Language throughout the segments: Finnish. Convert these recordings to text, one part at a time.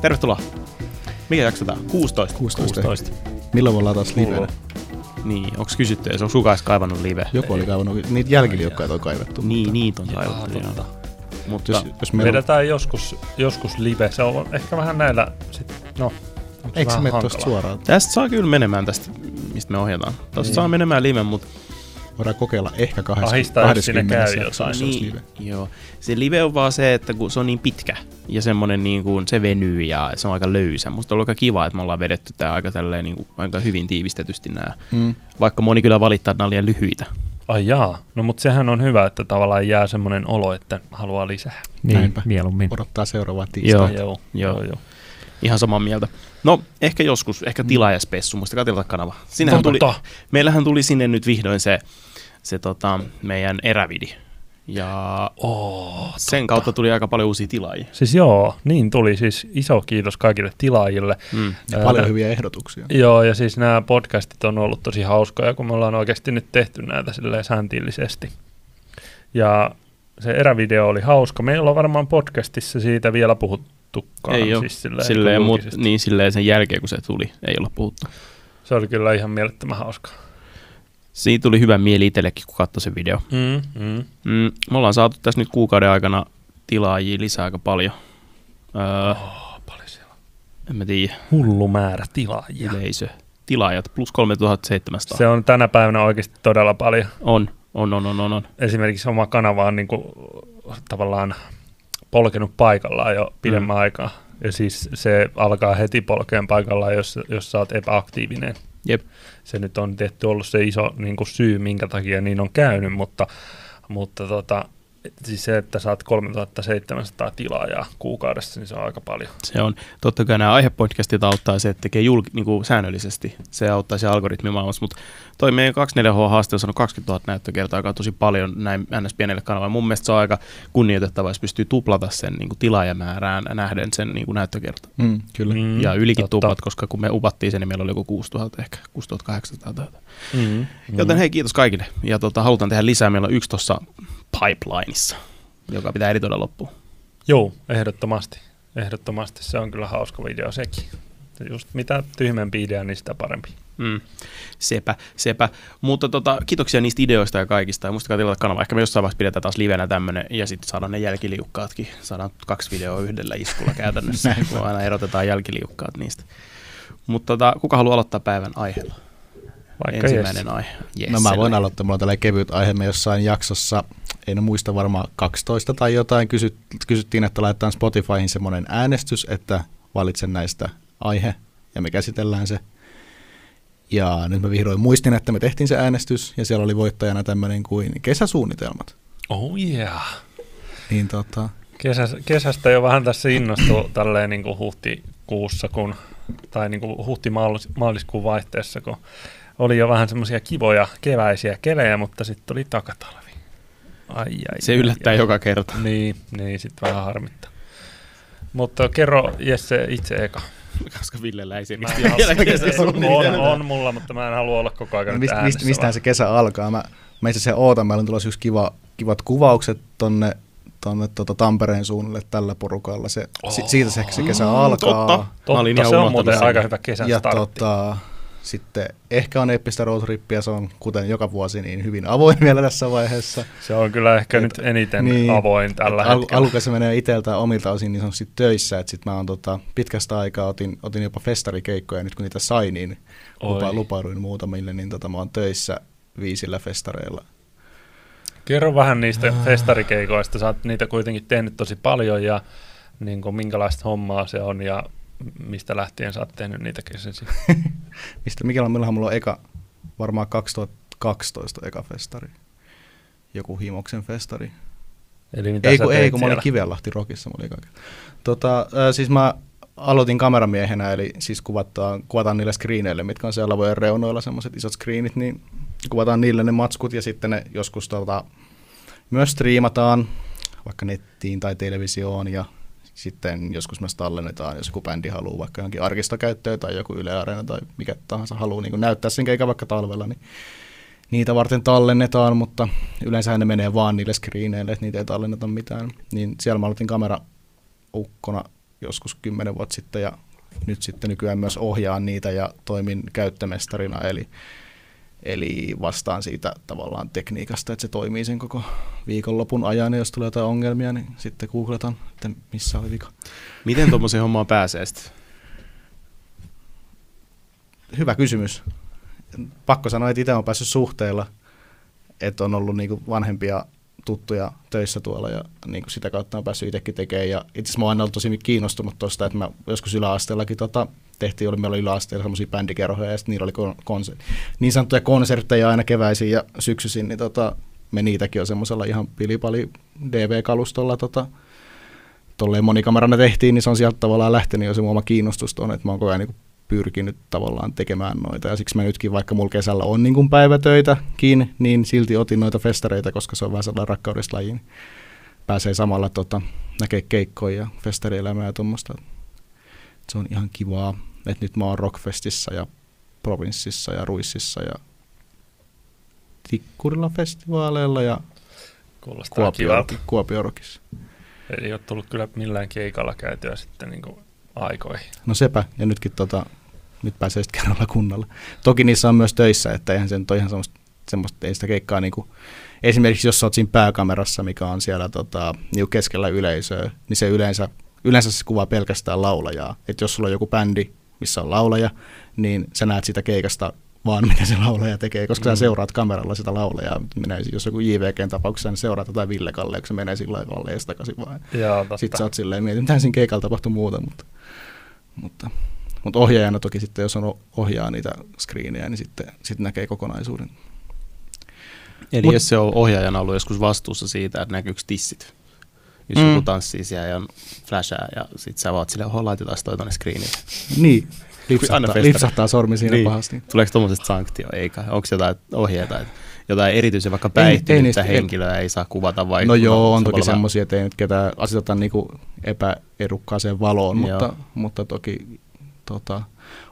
Tervetuloa. Mikä jakso tää on? 16. 16. 16. Milloin me ollaan taas livenä? Niin, onks kysytty, jos on sukais kaivannut live? Joku oli kaivannut, niitä jälkiliukkaita on kaivettu. Niin, niitä on Jaa, totta. joo. Mutta Jos, jos meillä on, Vedetään joskus, joskus live. Se on ehkä vähän näillä, sit, no, onko eikö se mene tuosta suoraan? tästä saa kyllä menemään tästä, mistä me ohjataan. Tästä Niin. saa menemään live, mutta Voidaan kokeilla ehkä 20, Ahistaa, jos sinne 20 käy jotain. olisi niin, live. joo. Se live on vaan se, että kun se on niin pitkä ja semmonen niin kuin, se venyy ja se on aika löysä. Musta on ollut aika kiva, että me ollaan vedetty tää aika, tälleen, niin kuin, aika hyvin tiivistetysti nää. Mm. Vaikka moni kyllä valittaa, että nämä on liian lyhyitä. Ai jaa, no mutta sehän on hyvä, että tavallaan jää semmoinen olo, että haluaa lisää. Niin, Näinpä. mieluummin. Odottaa seuraavaa Joo. tiistaa. joo, joo. joo. joo. Ihan samaa mieltä. No, ehkä joskus, ehkä tilaajaspessu, muistakaa tilata kanava. Sinnehän tuli, meillähän tuli sinne nyt vihdoin se, se tota, meidän erävidi. Ja Oh, sen kautta tuli aika paljon uusia tilaajia. Siis joo, niin tuli. Siis iso kiitos kaikille tilaajille. Mm. Ja Ää, paljon hyviä ehdotuksia. Joo, ja siis nämä podcastit on ollut tosi hauskoja, kun me ollaan oikeasti nyt tehty näitä silleen säntillisesti. Ja se erävideo oli hauska. Me ei olla varmaan podcastissa siitä vielä puhuttukaan. Ei ole. Siis silleen, Silleen, mut, niin silleen sen jälkeen, kun se tuli, ei olla puhuttu. Se oli kyllä ihan mielettömän hauska. Siinä tuli hyvä mieli itsellekin, kun katsoi se video. Mm, mm. Mm, me ollaan saatu tässä nyt kuukauden aikana tilaajia lisää aika paljon. Öö, Oh, paljon siellä. en mä tiedä, Hullu määrä tilaajia. yleisö. Tilaajat plus 3700. Se on tänä päivänä oikeasti todella paljon. on, on, on, on, on, on. Esimerkiksi oma kanava on niin kuin, tavallaan polkenut paikallaan jo pidemmän Mm. aikaa. Ja siis se alkaa heti polkeen paikallaan, jos, jos sä oot epäaktiivinen. Jep. Se nyt on tietty ollut se iso niin kuin syy, minkä takia niin on käynyt, mutta, mutta tota, siis se, että saat 3700 tilaajaa kuukaudessa, niin se on aika paljon. Se on, totta kai nämä aihepodcastit auttaa se, että tekee julk, niin kuin säännöllisesti. Se auttaa se algoritmimaailmassa, mutta toi meidän 24H-haaste on saanut 20 000 näyttökertaa, joka on tosi paljon näin ns. pienelle kanavalle. Mun mielestä se on aika kunnioitettava, jos pystyy tuplata sen niin kuin tilaajamäärään nähden sen niin kuin näyttökerta. Mm, kyllä. Mm. Mm, ja ylikin totta. tuplat, koska kun me upattiin sen, niin meillä oli joku 6000 ehkä, 6800 tai jotain. Mm, Joten hei, kiitos kaikille. Ja tota, halutaan tehdä lisää. Meillä on yksi tuossa pipelineissa, joka pitää editoida loppuun. Joo, ehdottomasti. Ehdottomasti se on kyllä hauska video sekin. Just mitä tyhmempi idea, niin sitä parempi. Mm. Sepä, sepä. Mutta tota, kiitoksia niistä ideoista ja kaikista. Ja muistakaa tilata kanava. Ehkä me jossain vaiheessa pidetään taas livenä tämmönen ja sitten saadaan ne jälkiliukkaatkin. Saadaan kaksi videoa yhdellä iskulla käytännössä, kun aina erotetaan jälkiliukkaat niistä. Mutta tota, kuka haluaa aloittaa päivän aiheella? Vaikka Ensimmäinen jes. aihe. Yes, No mä voin aloittaa, mulla on tällainen kevyt aihe, me jossain jaksossa, en muista varmaan 12 tai jotain, kysyt, kysyttiin, että laitetaan Spotifyhin semmoinen äänestys, että valitsen näistä aihe, ja me käsitellään se. Ja nyt mä vihdoin muistin, että me tehtiin se äänestys, ja siellä oli voittajana tämmöinen kuin kesäsuunnitelmat. Oh yeah. Niin tota, Kesä, kesästä jo vähän tässä innostui tälleen niin kuin huhtikuussa, kun, tai niin kuin huhti-maaliskuun vaihteessa, kun oli jo vähän semmoisia kivoja keväisiä kelejä, mutta sitten tuli takatalvi. Ai, ai, Se ai, yllättää ai. joka kerta. Niin, niin sitten vähän harmittaa. Mutta kerro Jesse itse eka. Koska Villellä ei kesässä on, on. mulla, mutta mä en halua olla koko ajan nyt mist, mist, mistähän se kesä alkaa? Mä, mä itse asiassa ootan, meillä on tulossa just kiva, kivat kuvaukset tonne, tonne tota Tampereen suunnalle tällä porukalla. Se, si, siitä se, se kesä Mm, alkaa. totta. Mä olin Totta, ihan se on muuten sen. aika hyvä kesän ja startti. tota, sitten ehkä on eeppistä roadtrippiä, se on kuten joka vuosi niin hyvin avoin vielä tässä vaiheessa. Se on kyllä ehkä Et- nyt eniten niin, avoin tällä Al- hetkellä. Alkuun se menee itseltä omilta osin niin sanotusti töissä, että sitten mä oon tota, pitkästä aikaa otin, otin jopa festarikeikkoja, nyt kun niitä sai, niin lupa, lupauduin muutamille, niin tota, mä oon töissä viisillä festareilla. Kerro vähän niistä Ah. festarikeikoista. Sä oot niitä kuitenkin tehnyt tosi paljon ja niin kuin, minkälaista hommaa se on ja mistä lähtien sä oot tehnyt niitä kesäsi. Mistä, mikä on, milloinhan mulla on eka, varmaan 2012 eka festari. Joku Himoksen festari. Eli mitä Ei kun, ei, kun mä olin? Kivenlahti Rockissa. Mä olin tota, äh, siis mä aloitin kameramiehenä, eli siis kuvataan, kuvataan niille screeneille, mitkä on siellä lavojen reunoilla, semmoiset isot screenit, niin kuvataan niille ne matskut ja sitten ne joskus tota, myös striimataan vaikka nettiin tai televisioon ja sitten joskus myös tallennetaan, jos joku bändi haluaa vaikka johonkin arkistokäyttöön tai joku Yle Areena tai mikä tahansa haluaa niin näyttää sen keikan vaikka talvella, niin niitä varten tallennetaan, mutta yleensä ne menee vaan niille screeneille, että niitä ei tallenneta mitään. Niin siellä mä aloitin kameraukkona joskus kymmenen vuotta sitten ja nyt sitten nykyään myös ohjaan niitä ja toimin käyttömestarina, eli, eli vastaan siitä tavallaan tekniikasta, että se toimii sen koko viikonlopun ajan, ja jos tulee jotain ongelmia, niin sitten googletan, että missä oli vika. Miten tuommoiseen hommaan pääsee sitten? Hyvä kysymys. Pakko sanoa, että itse on päässyt suhteella, että on ollut niinku vanhempia tuttuja töissä tuolla ja niin kuin sitä kautta on päässyt itsekin tekemään. Ja itse asiassa mä oon ollut tosi kiinnostunut tuosta, että mä joskus yläasteellakin tota, tehtiin, oli, meillä oli yläasteella semmoisia bändikerhoja ja sitten niillä oli konser- niin sanottuja konsertteja aina keväisin ja syksyisin, niin tota, me niitäkin on semmoisella ihan pilipali DV-kalustolla tota, tolleen monikamerana tehtiin, niin se on sieltä tavallaan lähtenyt jo se oma kiinnostus tuonne, että mä oon koko ajan niin pyrkinyt tavallaan tekemään noita. Ja siksi mä nytkin, vaikka mulla kesällä on niin kuin päivätöitäkin, niin silti otin noita festareita, koska se on vähän sellainen rakkaudesta lajiin. Pääsee samalla tota, näkee keikkoja ja festarielämää ja tuommoista. Se on ihan kivaa. että nyt mä oon Rockfestissa ja Provinssissa ja Ruississa ja Tikkurilla festivaaleilla ja Kuopio, Kuopio Rockissa. Ei ole tullut kyllä millään keikalla käytyä sitten niin aikoihin. No sepä, ja nytkin tota, nyt pääsee sitten kerralla kunnolla. Toki niissä on myös töissä, että eihän se nyt ole ihan semmoista, semmoista ei sitä keikkaa niin kuin, esimerkiksi jos olet siinä pääkamerassa, mikä on siellä tota, niin keskellä yleisöä, niin se yleensä, yleensä se kuvaa pelkästään laulajaa. Että jos sulla on joku bändi, missä on laulaja, niin sä näet sitä keikasta vaan mitä se laulaja tekee, koska mm. sä seuraat kameralla sitä laulajaa. Menee, jos joku JVGn tapauksessa, niin seuraat jotain Ville Kalle, kun se menee sillä lailla takaisin vaan. Sitten sä oot silleen, mietin, mitä siinä keikalla tapahtuu muuta, mutta, mutta mutta ohjaajana toki sitten, jos on ohjaa niitä screenejä, niin sitten, sitten näkee kokonaisuuden. Eli Mut, jos se on ohjaajana ollut joskus vastuussa siitä, että näkyykö tissit, jos mm. joku tanssii siellä ja flashaa ja sitten sä vaat sille, oho, laitetaan toi tonne screenille. Niin, lipsahtaa, lipsahtaa sormi siinä niin. pahasti. Tuleeko tuommoisesta sanktio, eikä? Onko jotain ohjeita, että jotain erityisen vaikka päihtynyttä henkilöä ei, ei saa kuvata vai? No joo, on toki semmoisia, että ei nyt ketään aseteta niinku epäedukkaaseen valoon, mutta, mutta toki tota,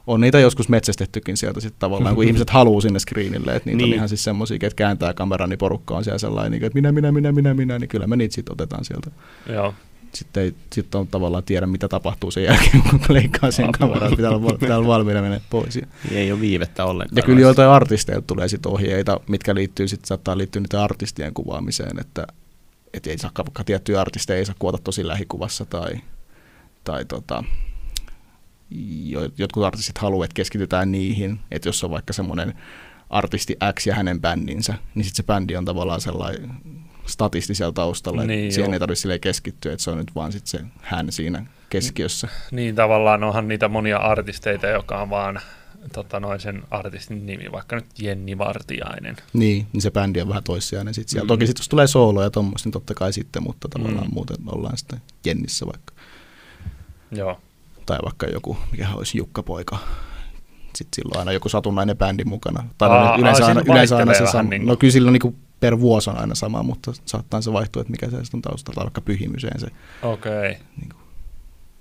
on niitä joskus metsästettykin sieltä sitten tavallaan, kun ihmiset haluaa sinne screenille, että niitä niin. on ihan siis semmoisia, että kääntää kameran, niin porukka on siellä sellainen, niin että minä, minä, minä, minä, minä, niin kyllä me niitä sitten otetaan sieltä. Joo. Sitten ei sit on tavallaan tiedä, mitä tapahtuu sen jälkeen, kun leikkaa sen kameran, pitää olla, pitää olla valmiina mennä pois. Ja. Ei ole viivettä ollenkaan. Ja kyllä joiltain artisteilta tulee sitten ohjeita, mitkä liittyy sitten, saattaa liittyä niiden artistien kuvaamiseen, että et ei saa, vaikka tiettyjä artisteja ei saa kuvata tosi lähikuvassa tai, tai tota, jotkut artistit haluavat, että keskitytään niihin, että jos on vaikka semmoinen artisti X ja hänen bändinsä, niin sitten se bändi on tavallaan sellainen statisti siellä taustalla, niin, siihen ei tarvitse keskittyä, että se on nyt vaan sit se hän siinä keskiössä. Niin tavallaan onhan niitä monia artisteita, joka on vaan tota, noin sen artistin nimi, vaikka nyt Jenni Vartiainen. Niin, niin se bändi on vähän toissijainen sitten siellä. Mm. Toki sitten jos tulee sooloja ja tuommoista, niin totta kai sitten, mutta tavallaan mm. muuten ollaan sitten Jennissä vaikka. Joo tai vaikka joku, mikä olisi Jukka Poika, sitten silloin aina joku satunnainen bändi mukana. Tai Aa, yleensä, aina, yleensä aina se sama. Niin no kyllä silloin niin per vuosi on aina sama, mutta saattaa se vaihtua, että mikä se on taustalla, vaikka pyhimyseen se. Okei. Okay. Niin kuin,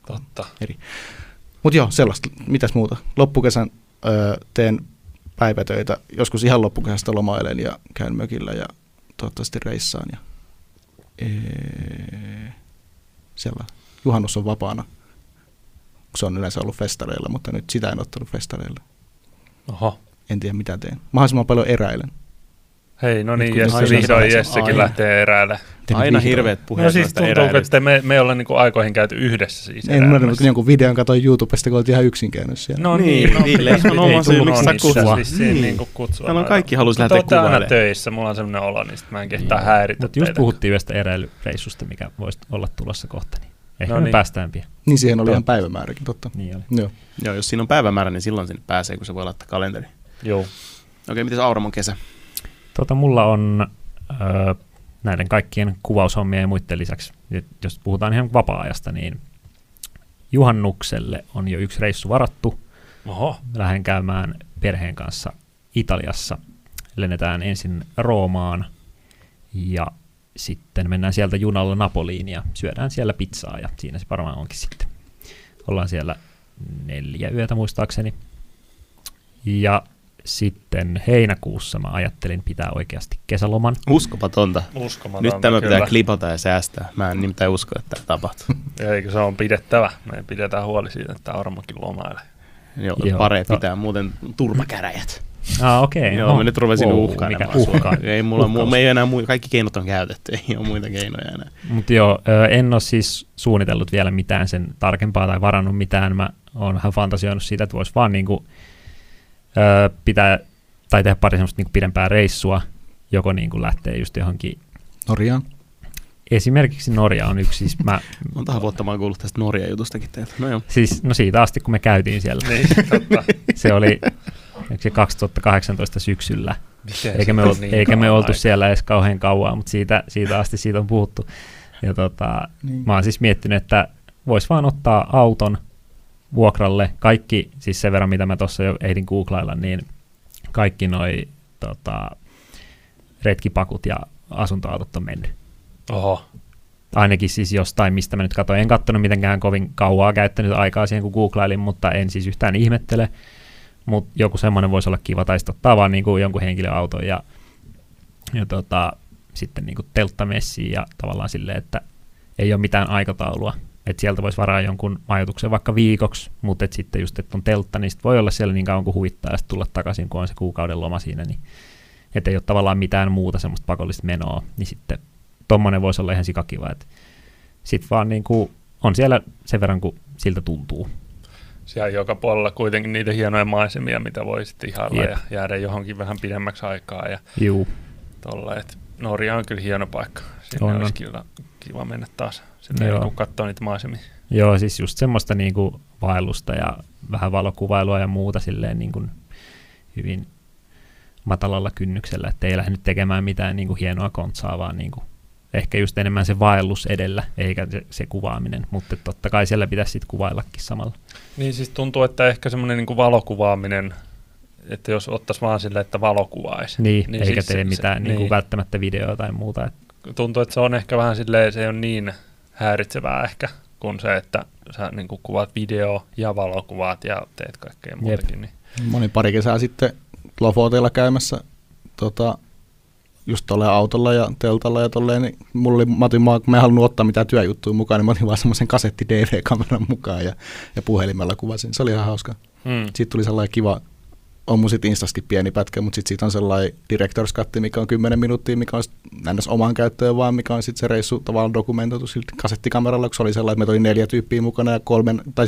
Totta. Eri. Mutta joo, sellaista. Mitäs muuta? Loppukesän öö, teen päivätöitä. Joskus ihan loppukesästä lomailen ja käyn mökillä ja toivottavasti reissaan. Ja, ee, siellä. Juhannus on vapaana se on yleensä ollut festareilla, mutta nyt sitä en ottanut festareilla. Oho. En tiedä mitä teen. Mahdollisimman paljon eräilen. Hei, no niin, Jesse, vihdoin Jessekin aina. lähtee eräille. Aina hirveät puheet No siis tuntuu, että me, me ollaan niinku aikoihin käyty yhdessä siis En mä jonkun videon katsoin YouTubesta, kun oltiin ihan yksin käynyt siellä. No niin, no, Ville, on oma syy, miksi sä kutsua. Siis niin. niinku kutsua. Täällä on kaikki halusi lähteä kuvailemaan. aina töissä, mulla on semmoinen olo, niin sit mä en kehtää niin. häiritä Mutta just puhuttiin yhdestä eräilyreissusta, mikä voisi olla tulossa kohta. Niin Ehkä no me niin. päästään pian. Niin siihen oli ihan päivämääräkin, totta. Niin oli. Joo. Joo, jos siinä on päivämäärä, niin silloin sinne pääsee, kun se voi laittaa kalenteri. Joo. Okei, miten Auramon kesä? Tota, mulla on ö, näiden kaikkien kuvaushommien ja muiden lisäksi, jos puhutaan ihan vapaa-ajasta, niin juhannukselle on jo yksi reissu varattu. Oho. Lähden käymään perheen kanssa Italiassa. Lennetään ensin Roomaan ja sitten mennään sieltä junalla Napoliin ja syödään siellä pizzaa ja siinä se varmaan onkin sitten. Ollaan siellä neljä yötä muistaakseni. Ja sitten heinäkuussa mä ajattelin pitää oikeasti kesäloman. Uskomatonta. Uskomatonta, Nyt tämä kyllä. pitää klipata ja säästää. Mä en nimittäin usko, että tämä tapahtuu. Eikö se on pidettävä? Me pidetään huoli siitä, että Armokin lomailee. Joo, Joo. No. pitää muuten turpakäräjät. Ah, okei. Joo, no. mä nyt rupesin Wow, uhkailemaan Mikä uhka. Ei mulla, Uhkaus. mulla, me ei enää muu, kaikki keinot on käytetty, ei ole muita keinoja enää. Mutta joo, en ole siis suunnitellut vielä mitään sen tarkempaa tai varannut mitään. Mä oon vähän fantasioinut siitä, että voisi vaan niinku, pitää tai tehdä pari semmoista niinku pidempää reissua, joko niinku lähtee just johonkin, Norjaan. esimerkiksi Norja on yksi, siis mä, Montahan vuotta mä oon kuullut tästä Norjan jutustakin teiltä. No joo. siis no siitä asti kun me käytiin siellä, Niin, totta. se oli se 2018 syksyllä, Miten eikä me, ol, niin eikä me oltu aikaa? siellä edes kauhean kauan, mutta siitä, siitä asti siitä on puhuttu. Ja tota, Niin. mä oon siis miettinyt, että vois vaan ottaa auton vuokralle. Kaikki, siis sen verran mitä mä tuossa jo ehdin googlailla, niin kaikki noi tota, retkipakut ja asuntoautot on mennyt. Oho, Ainakin siis jostain, mistä mä nyt katsoin. En katsonut mitenkään kovin kauaa käyttänyt aikaa siihen, kun googlailin, mutta en siis yhtään ihmettele. Mutta joku semmoinen voisi olla kiva, tai sitten ottaa vaan niinku jonkun henkilöauton ja, ja tota, sitten niinku telttamessiin ja tavallaan silleen, että ei ole mitään aikataulua. Että sieltä voisi varaa jonkun majoituksen vaikka viikoksi, mutta et sitten just, että on teltta, niin sit voi olla siellä niin kauan kuin huvittaa ja sitten tulla takaisin, kun on se kuukauden loma siinä, niin että ei ole tavallaan mitään muuta semmoista pakollista menoa, niin sitten tommonen voisi olla ihan sikakiva, että sit vaan niin kuin on siellä sen verran, kun siltä tuntuu. siellä joka puolella kuitenkin niitä hienoja maisemia, mitä voi sitten ihailla Jep. ja jäädä johonkin vähän pidemmäksi aikaa ja Juu, tolle. Et Norja on kyllä hieno paikka. Sinne On, olisi kiva, kiva mennä taas sinne, Joo. kun katsoo niitä maisemia. joo, siis just semmoista niin kuin vaellusta ja vähän valokuvailua ja muuta silleen niin kuin hyvin matalalla kynnyksellä, että ei lähde nyt tekemään mitään niin kuin hienoa kontsaa, vaan niin kuin ehkä just enemmän se vaellus edellä, eikä se, se kuvaaminen, mutta totta kai siellä pitäisi sitten kuvaillakin samalla. Niin siis tuntuu, että ehkä semmoinen niin valokuvaaminen, että jos ottaisi vaan silleen, että valokuvaisi. Niin, niin eikä siis tee se- mitään se- niin kuin niin. välttämättä videoa tai muuta. Tuntuu, että se on ehkä vähän silleen, se ei ole niin häiritsevää ehkä, kuin se, että sä niin kuin kuvaat video ja valokuvaat ja teet kaikkea muutakin. Niin. Moni pari kesää sitten Lofoteilla käymässä tota, just tuolla autolla ja teltalla ja tolleen, niin mulla oli, mä, otin, mä, mä en halunnut ottaa mitään työjuttuja mukaan, niin mä otin vaan semmoisen kasetti DV-kameran mukaan ja, ja puhelimella kuvasin. Se oli ihan hauska. Mm. Siitä tuli sellainen kiva, on mun sit Instaskin pieni pätkä, mutta sitten siitä on sellainen director's cut, mikä on 10 minuuttia, mikä on sit ns. omaan käyttöön vaan, mikä on sitten se reissu tavallaan dokumentoitu siltä kasettikameralla, kun se oli sellainen, että meitä oli neljä tyyppiä mukana ja kolmen, tai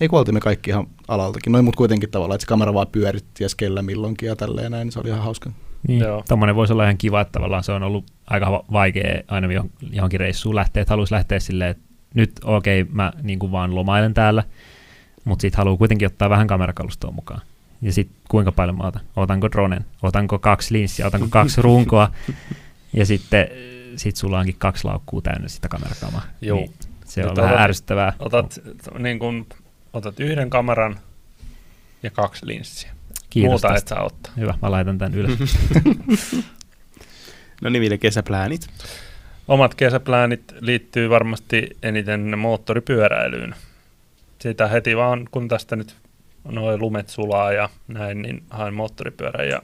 ei kun oltiin me kaikki ihan alaltakin, noin mut kuitenkin tavallaan, että se kamera vaan pyöritti ja kellä milloinkin ja tälleen ja näin, niin se oli ihan hauska. Niin, Joo. tommonen voisi olla ihan kiva, että tavallaan se on ollut aika va- vaikea aina johon- johonkin reissuun lähteä, että haluaisi lähteä silleen, että nyt okei, okay, mä niin kuin vaan lomailen täällä, mutta sitten haluaa kuitenkin ottaa vähän kamerakalustoa mukaan. Ja sitten kuinka paljon mä otan? Otanko dronen? Otanko kaksi linssiä? Otanko kaksi runkoa? Ja sitten sit sulla onkin kaksi laukkuu täynnä sitä kamerakamaa. Joo. Niin se Nyt on vähän otat- ärsyttävää. Otat, niin kun, otat yhden kameran ja kaksi linssiä. Kiitos Muuta et tästä. saa ottaa. Hyvä, mä laitan tämän ylös. No niin, Ville, kesäpläänit. Omat kesäpläänit liittyy varmasti eniten moottoripyöräilyyn. Sitä heti vaan, kun tästä nyt noin lumet sulaa ja näin, niin haen moottoripyörän ja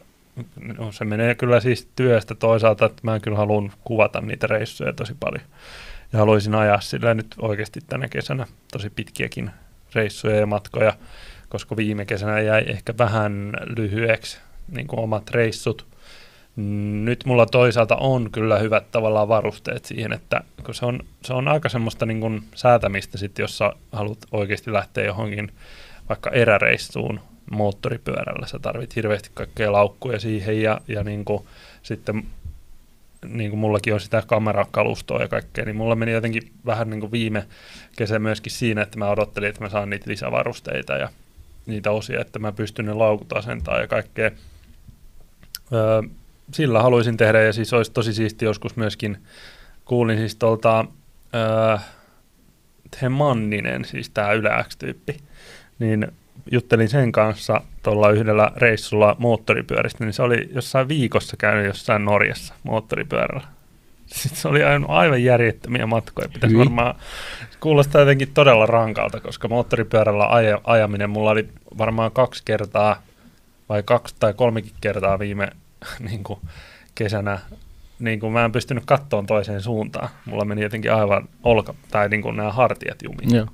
no, se menee kyllä siis työstä toisaalta, että mä kyllä haluan kuvata niitä reissuja tosi paljon. Ja haluaisin ajaa sillä nyt oikeasti tänä kesänä tosi pitkiäkin reissuja ja matkoja, koska viime kesänä jäi ehkä vähän lyhyeksi niin kuin omat reissut. Nyt mulla toisaalta on kyllä hyvät tavallaan varusteet siihen, että kun se on, se on aika semmoista niin kuin säätämistä sitten, jos sä haluat oikeasti lähteä johonkin vaikka eräreissuun moottoripyörällä. Sä tarvit hirveästi kaikkea laukkuja siihen ja, ja niin kuin sitten niin kuin mullakin on sitä kamerakalustoa ja kaikkea, niin mulla meni jotenkin vähän niin kuin viime kesä myöskin siinä, että mä odottelin, että mä saan niitä lisävarusteita ja niitä osia, että mä pystyn ne laukut asentamaan ja kaikkea. Öö, sillä haluaisin tehdä ja siis olisi tosi siisti joskus myöskin, kuulin siis tuolta öö, Manninen, siis tämä Yle X-tyyppi, niin juttelin sen kanssa tuolla yhdellä reissulla moottoripyöristä, niin se oli jossain viikossa käynyt jossain Norjassa moottoripyörällä. Sitten se oli aivan- aivan järjettömiä matkoja. Pitäisi Hyi. varmaan kuulostaa jotenkin todella rankalta, koska moottoripyörällä aja, ajaminen mulla oli varmaan kaksi kertaa vai kaksi tai kolmekin kertaa viime niin kuin kesänä, niin kuin mä en pystynyt kattoon toiseen suuntaan. Mulla meni jotenkin aivan olka, tai niin kuin nämä hartiat jumiin. Joo.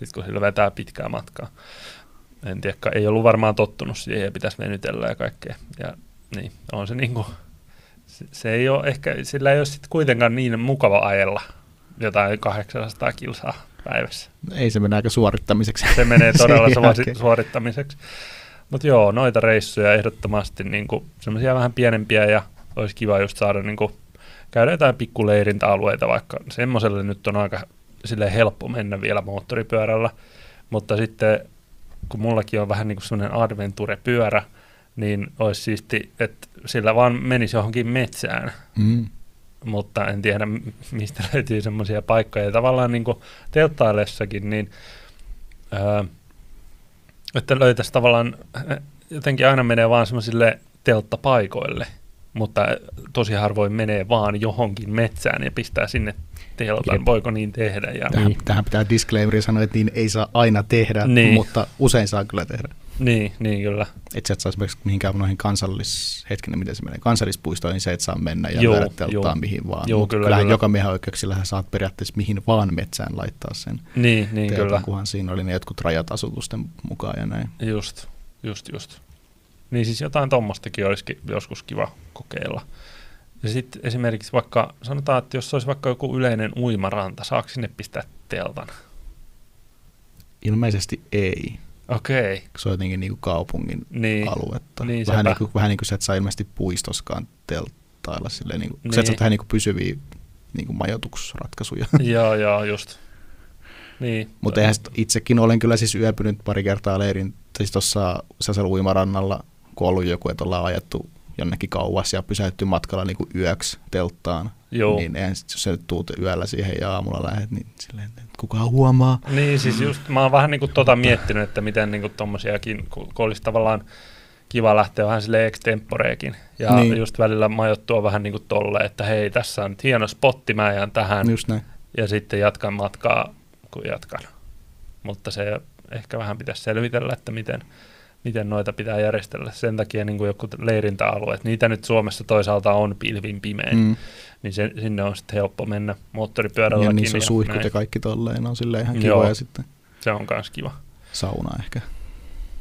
Sitten kun sillä vetää pitkää matkaa. En tiedä, ei ollut varmaan tottunut siihen ja pitäisi venytellä ja kaikkea. Ja niin, on se niin kuin, se, ei ole ehkä, sillä ei ole sitten kuitenkaan niin mukava ajella jotain 800 kilsaa päivässä. Ei se mene aika suorittamiseksi. Se menee todella suorittamiseksi. Mutta joo, noita reissuja ehdottomasti niin semmoisia vähän pienempiä ja olisi kiva just saada niin kuin, käydä jotain pikkuleirintäalueita, vaikka semmoiselle nyt on aika silleen helppo mennä vielä moottoripyörällä, mutta sitten kun mullakin on vähän niin kuin semmoinen adventure-pyörä, niin olisi siisti, että sillä vaan menisi johonkin metsään, Mm. mutta en tiedä mistä löytyy semmoisia paikkoja. Ja tavallaan niin telttaillessakin, niin ää, että löytäisi tavallaan, jotenkin aina menee vaan semmoisille telttapaikoille, mutta tosi harvoin menee vaan johonkin metsään ja pistää sinne Jep. Voiko niin tehdä? Ja, Tähän, Niin. tähän pitää disclaimeri sanoa, että niin ei saa aina tehdä, Niin. mutta usein saa kyllä tehdä. niin, niin kyllä. Et sä et saa esimerkiksi mihinkään noihin kansallis... Hetkinen, miten se menee? Kansallispuistoihin niin se et saa mennä ja Joo, joo. mihin vaan. Joo, Mut kyllä, kyllähän kyllä. joka miehen oikeuksilla sä saat periaatteessa mihin vaan metsään laittaa sen Niin, niin teltan, kyllä. kunhan siinä oli ne jotkut rajat asutusten mukaan ja näin. Just, just, just. Niin siis jotain tuommoistakin olisikin joskus kiva kokeilla. Ja sitten esimerkiksi vaikka, sanotaan, että jos olisi vaikka joku yleinen uimaranta, saako sinne pistää teltan? Ilmeisesti ei. Okei, okay. Se on jotenkin niin kuin kaupungin niin. aluetta. Niin, vähän, sepä. niin kuin, vähän niin kuin se, että saa ilmeisesti puistoskaan telttailla. Silleen, niin kuin, Niin. Se, että sä tehdään niin kuin pysyviä niin kuin majoitusratkaisuja. joo, joo, just. Niin. Mutta eihän itsekin olen kyllä siis yöpynyt pari kertaa leirin, siis tuossa uimarannalla, kun on ollut joku, että ollaan ajettu jonnekin kauas ja pysähtyy matkalla niin kuin yöksi telttaan. Joo. Niin eihän sit, jos sä nyt tuut yöllä siihen ja aamulla lähdet, niin silleen, että kukaan huomaa. Niin, siis just mä oon vähän niin kuin tota miettinyt, että miten niin kuin tommosiakin, kun olisi tavallaan kiva lähteä vähän sille extemporeekin. Ja niin. just välillä majoittua vähän niin kuin tolle, että hei, tässä on nyt hieno spotti, mä jään tähän. Just näin. ja sitten jatkan matkaa, kun jatkan. Mutta se ehkä vähän pitäisi selvitellä, että miten, miten noita pitää järjestellä. Sen takia niin kuin joku leirintäalueet, niitä nyt Suomessa toisaalta on pilvin pimein, mm. Niin se, sinne on sitten helppo mennä Ja moottoripyörälläkin. niissä on suihkut näin. ja kaikki tolleen, on silleen ihan Joo. kiva ja sitten Se on myös kiva. sauna ehkä.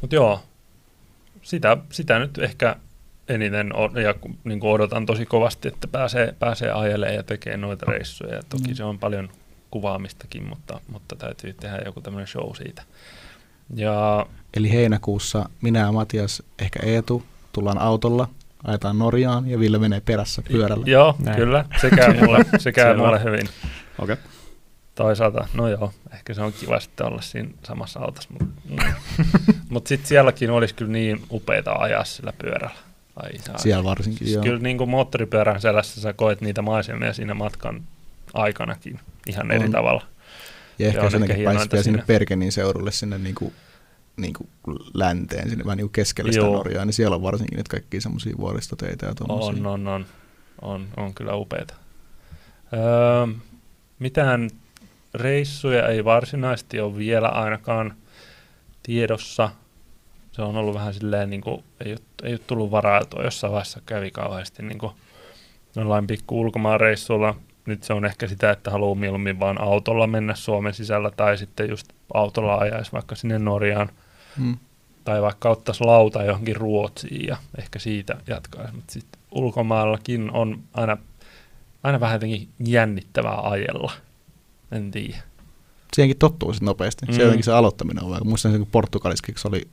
Mutta joo, sitä, sitä nyt ehkä eniten on, ja niin kuin odotan tosi kovasti, että pääsee, pääsee ajelemaan ja tekee noita reissuja. Ja toki Mm. se on paljon kuvaamistakin, mutta, mutta täytyy tehdä joku tämmöinen show siitä. Ja Eli heinäkuussa minä ja Matias, ehkä Eetu, tullaan autolla, ajetaan Norjaan ja Ville menee perässä pyörällä. joo, Näin. kyllä, se käy mulle, se käy mulle hyvin. Okei. Okay. Toisaalta, no joo, ehkä se on kiva sitten olla siinä samassa autossa, mutta mut sitten sielläkin olisi kyllä niin upeita ajaa sillä pyörällä. Ai, saa. Siellä varsinkin, Siis joo. Kyllä niin kuin moottoripyörän selässä sä koet niitä maisemia siinä matkan aikanakin ihan eri On. tavalla. Ja ehkä Joo, jotenkin ehkä pääsisi vielä sinne. Perkenin seudulle sinne niin kuin, niin kuin länteen, sinne vähän niin kuin keskelle sitä Joo. Norjaa, niin siellä on varsinkin nyt kaikki semmoisia vuoristoteitä ja tommosia. On, on, on, on, on kyllä upeita. Öö, mitään reissuja ei varsinaisesti ole vielä ainakaan tiedossa. Se on ollut vähän silleen, niin kuin, ei, ole, ei ole tullut varailtua. Jossain vaiheessa kävi kauheasti niin kuin, jollain pikku ulkomaan reissulla. Nyt se on ehkä sitä, että haluaa mieluummin vaan autolla mennä Suomen sisällä tai sitten just autolla ajaisi vaikka sinne Norjaan Mm. tai vaikka ottaisi lauta johonkin Ruotsiin ja ehkä siitä jatkaisi, mutta sitten ulkomaallakin on aina, aina vähän jotenkin jännittävää ajella. En tiedä. Siihenkin tottuu sitten nopeasti. Mm. Se jotenkin se aloittaminen on vähän. Muistan sen, kun Portugaliskin se oli,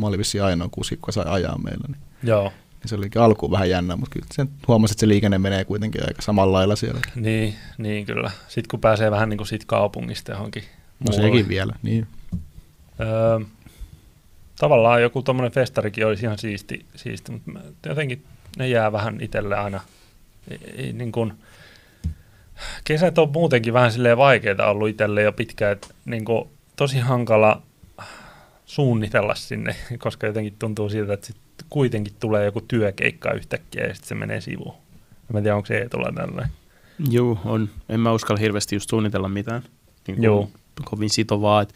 mä olin vissiin ainoa kuski, joka sai ajaa meillä. Niin, Joo, niin se olikin alkuun vähän jännä, mutta kyllä sen huomasi, että se liikenne menee kuitenkin aika samalla lailla siellä. niin, niin kyllä. Sitten kun pääsee vähän niin kuin siitä kaupungista johonkin No muualle. sekin vielä, niin. Öö, tavallaan joku tuommoinen festarikin olisi ihan siisti, siisti mutta mä- jotenkin ne jää vähän itselle aina. Ei, ei, niin kuin, kesät on muutenkin vähän silleen vaikeita ollut itselle jo pitkään, että niin kuin, tosi hankala suunnitella sinne, koska jotenkin tuntuu siltä, että sit kuitenkin tulee joku työkeikka yhtäkkiä ja sitten se menee sivuun. Mä en tiedä, onko se tulla tällainen. Joo, on. En mä uskalla hirveästi just suunnitella mitään. Niin kuin Joo. Kovin sitovaa. Et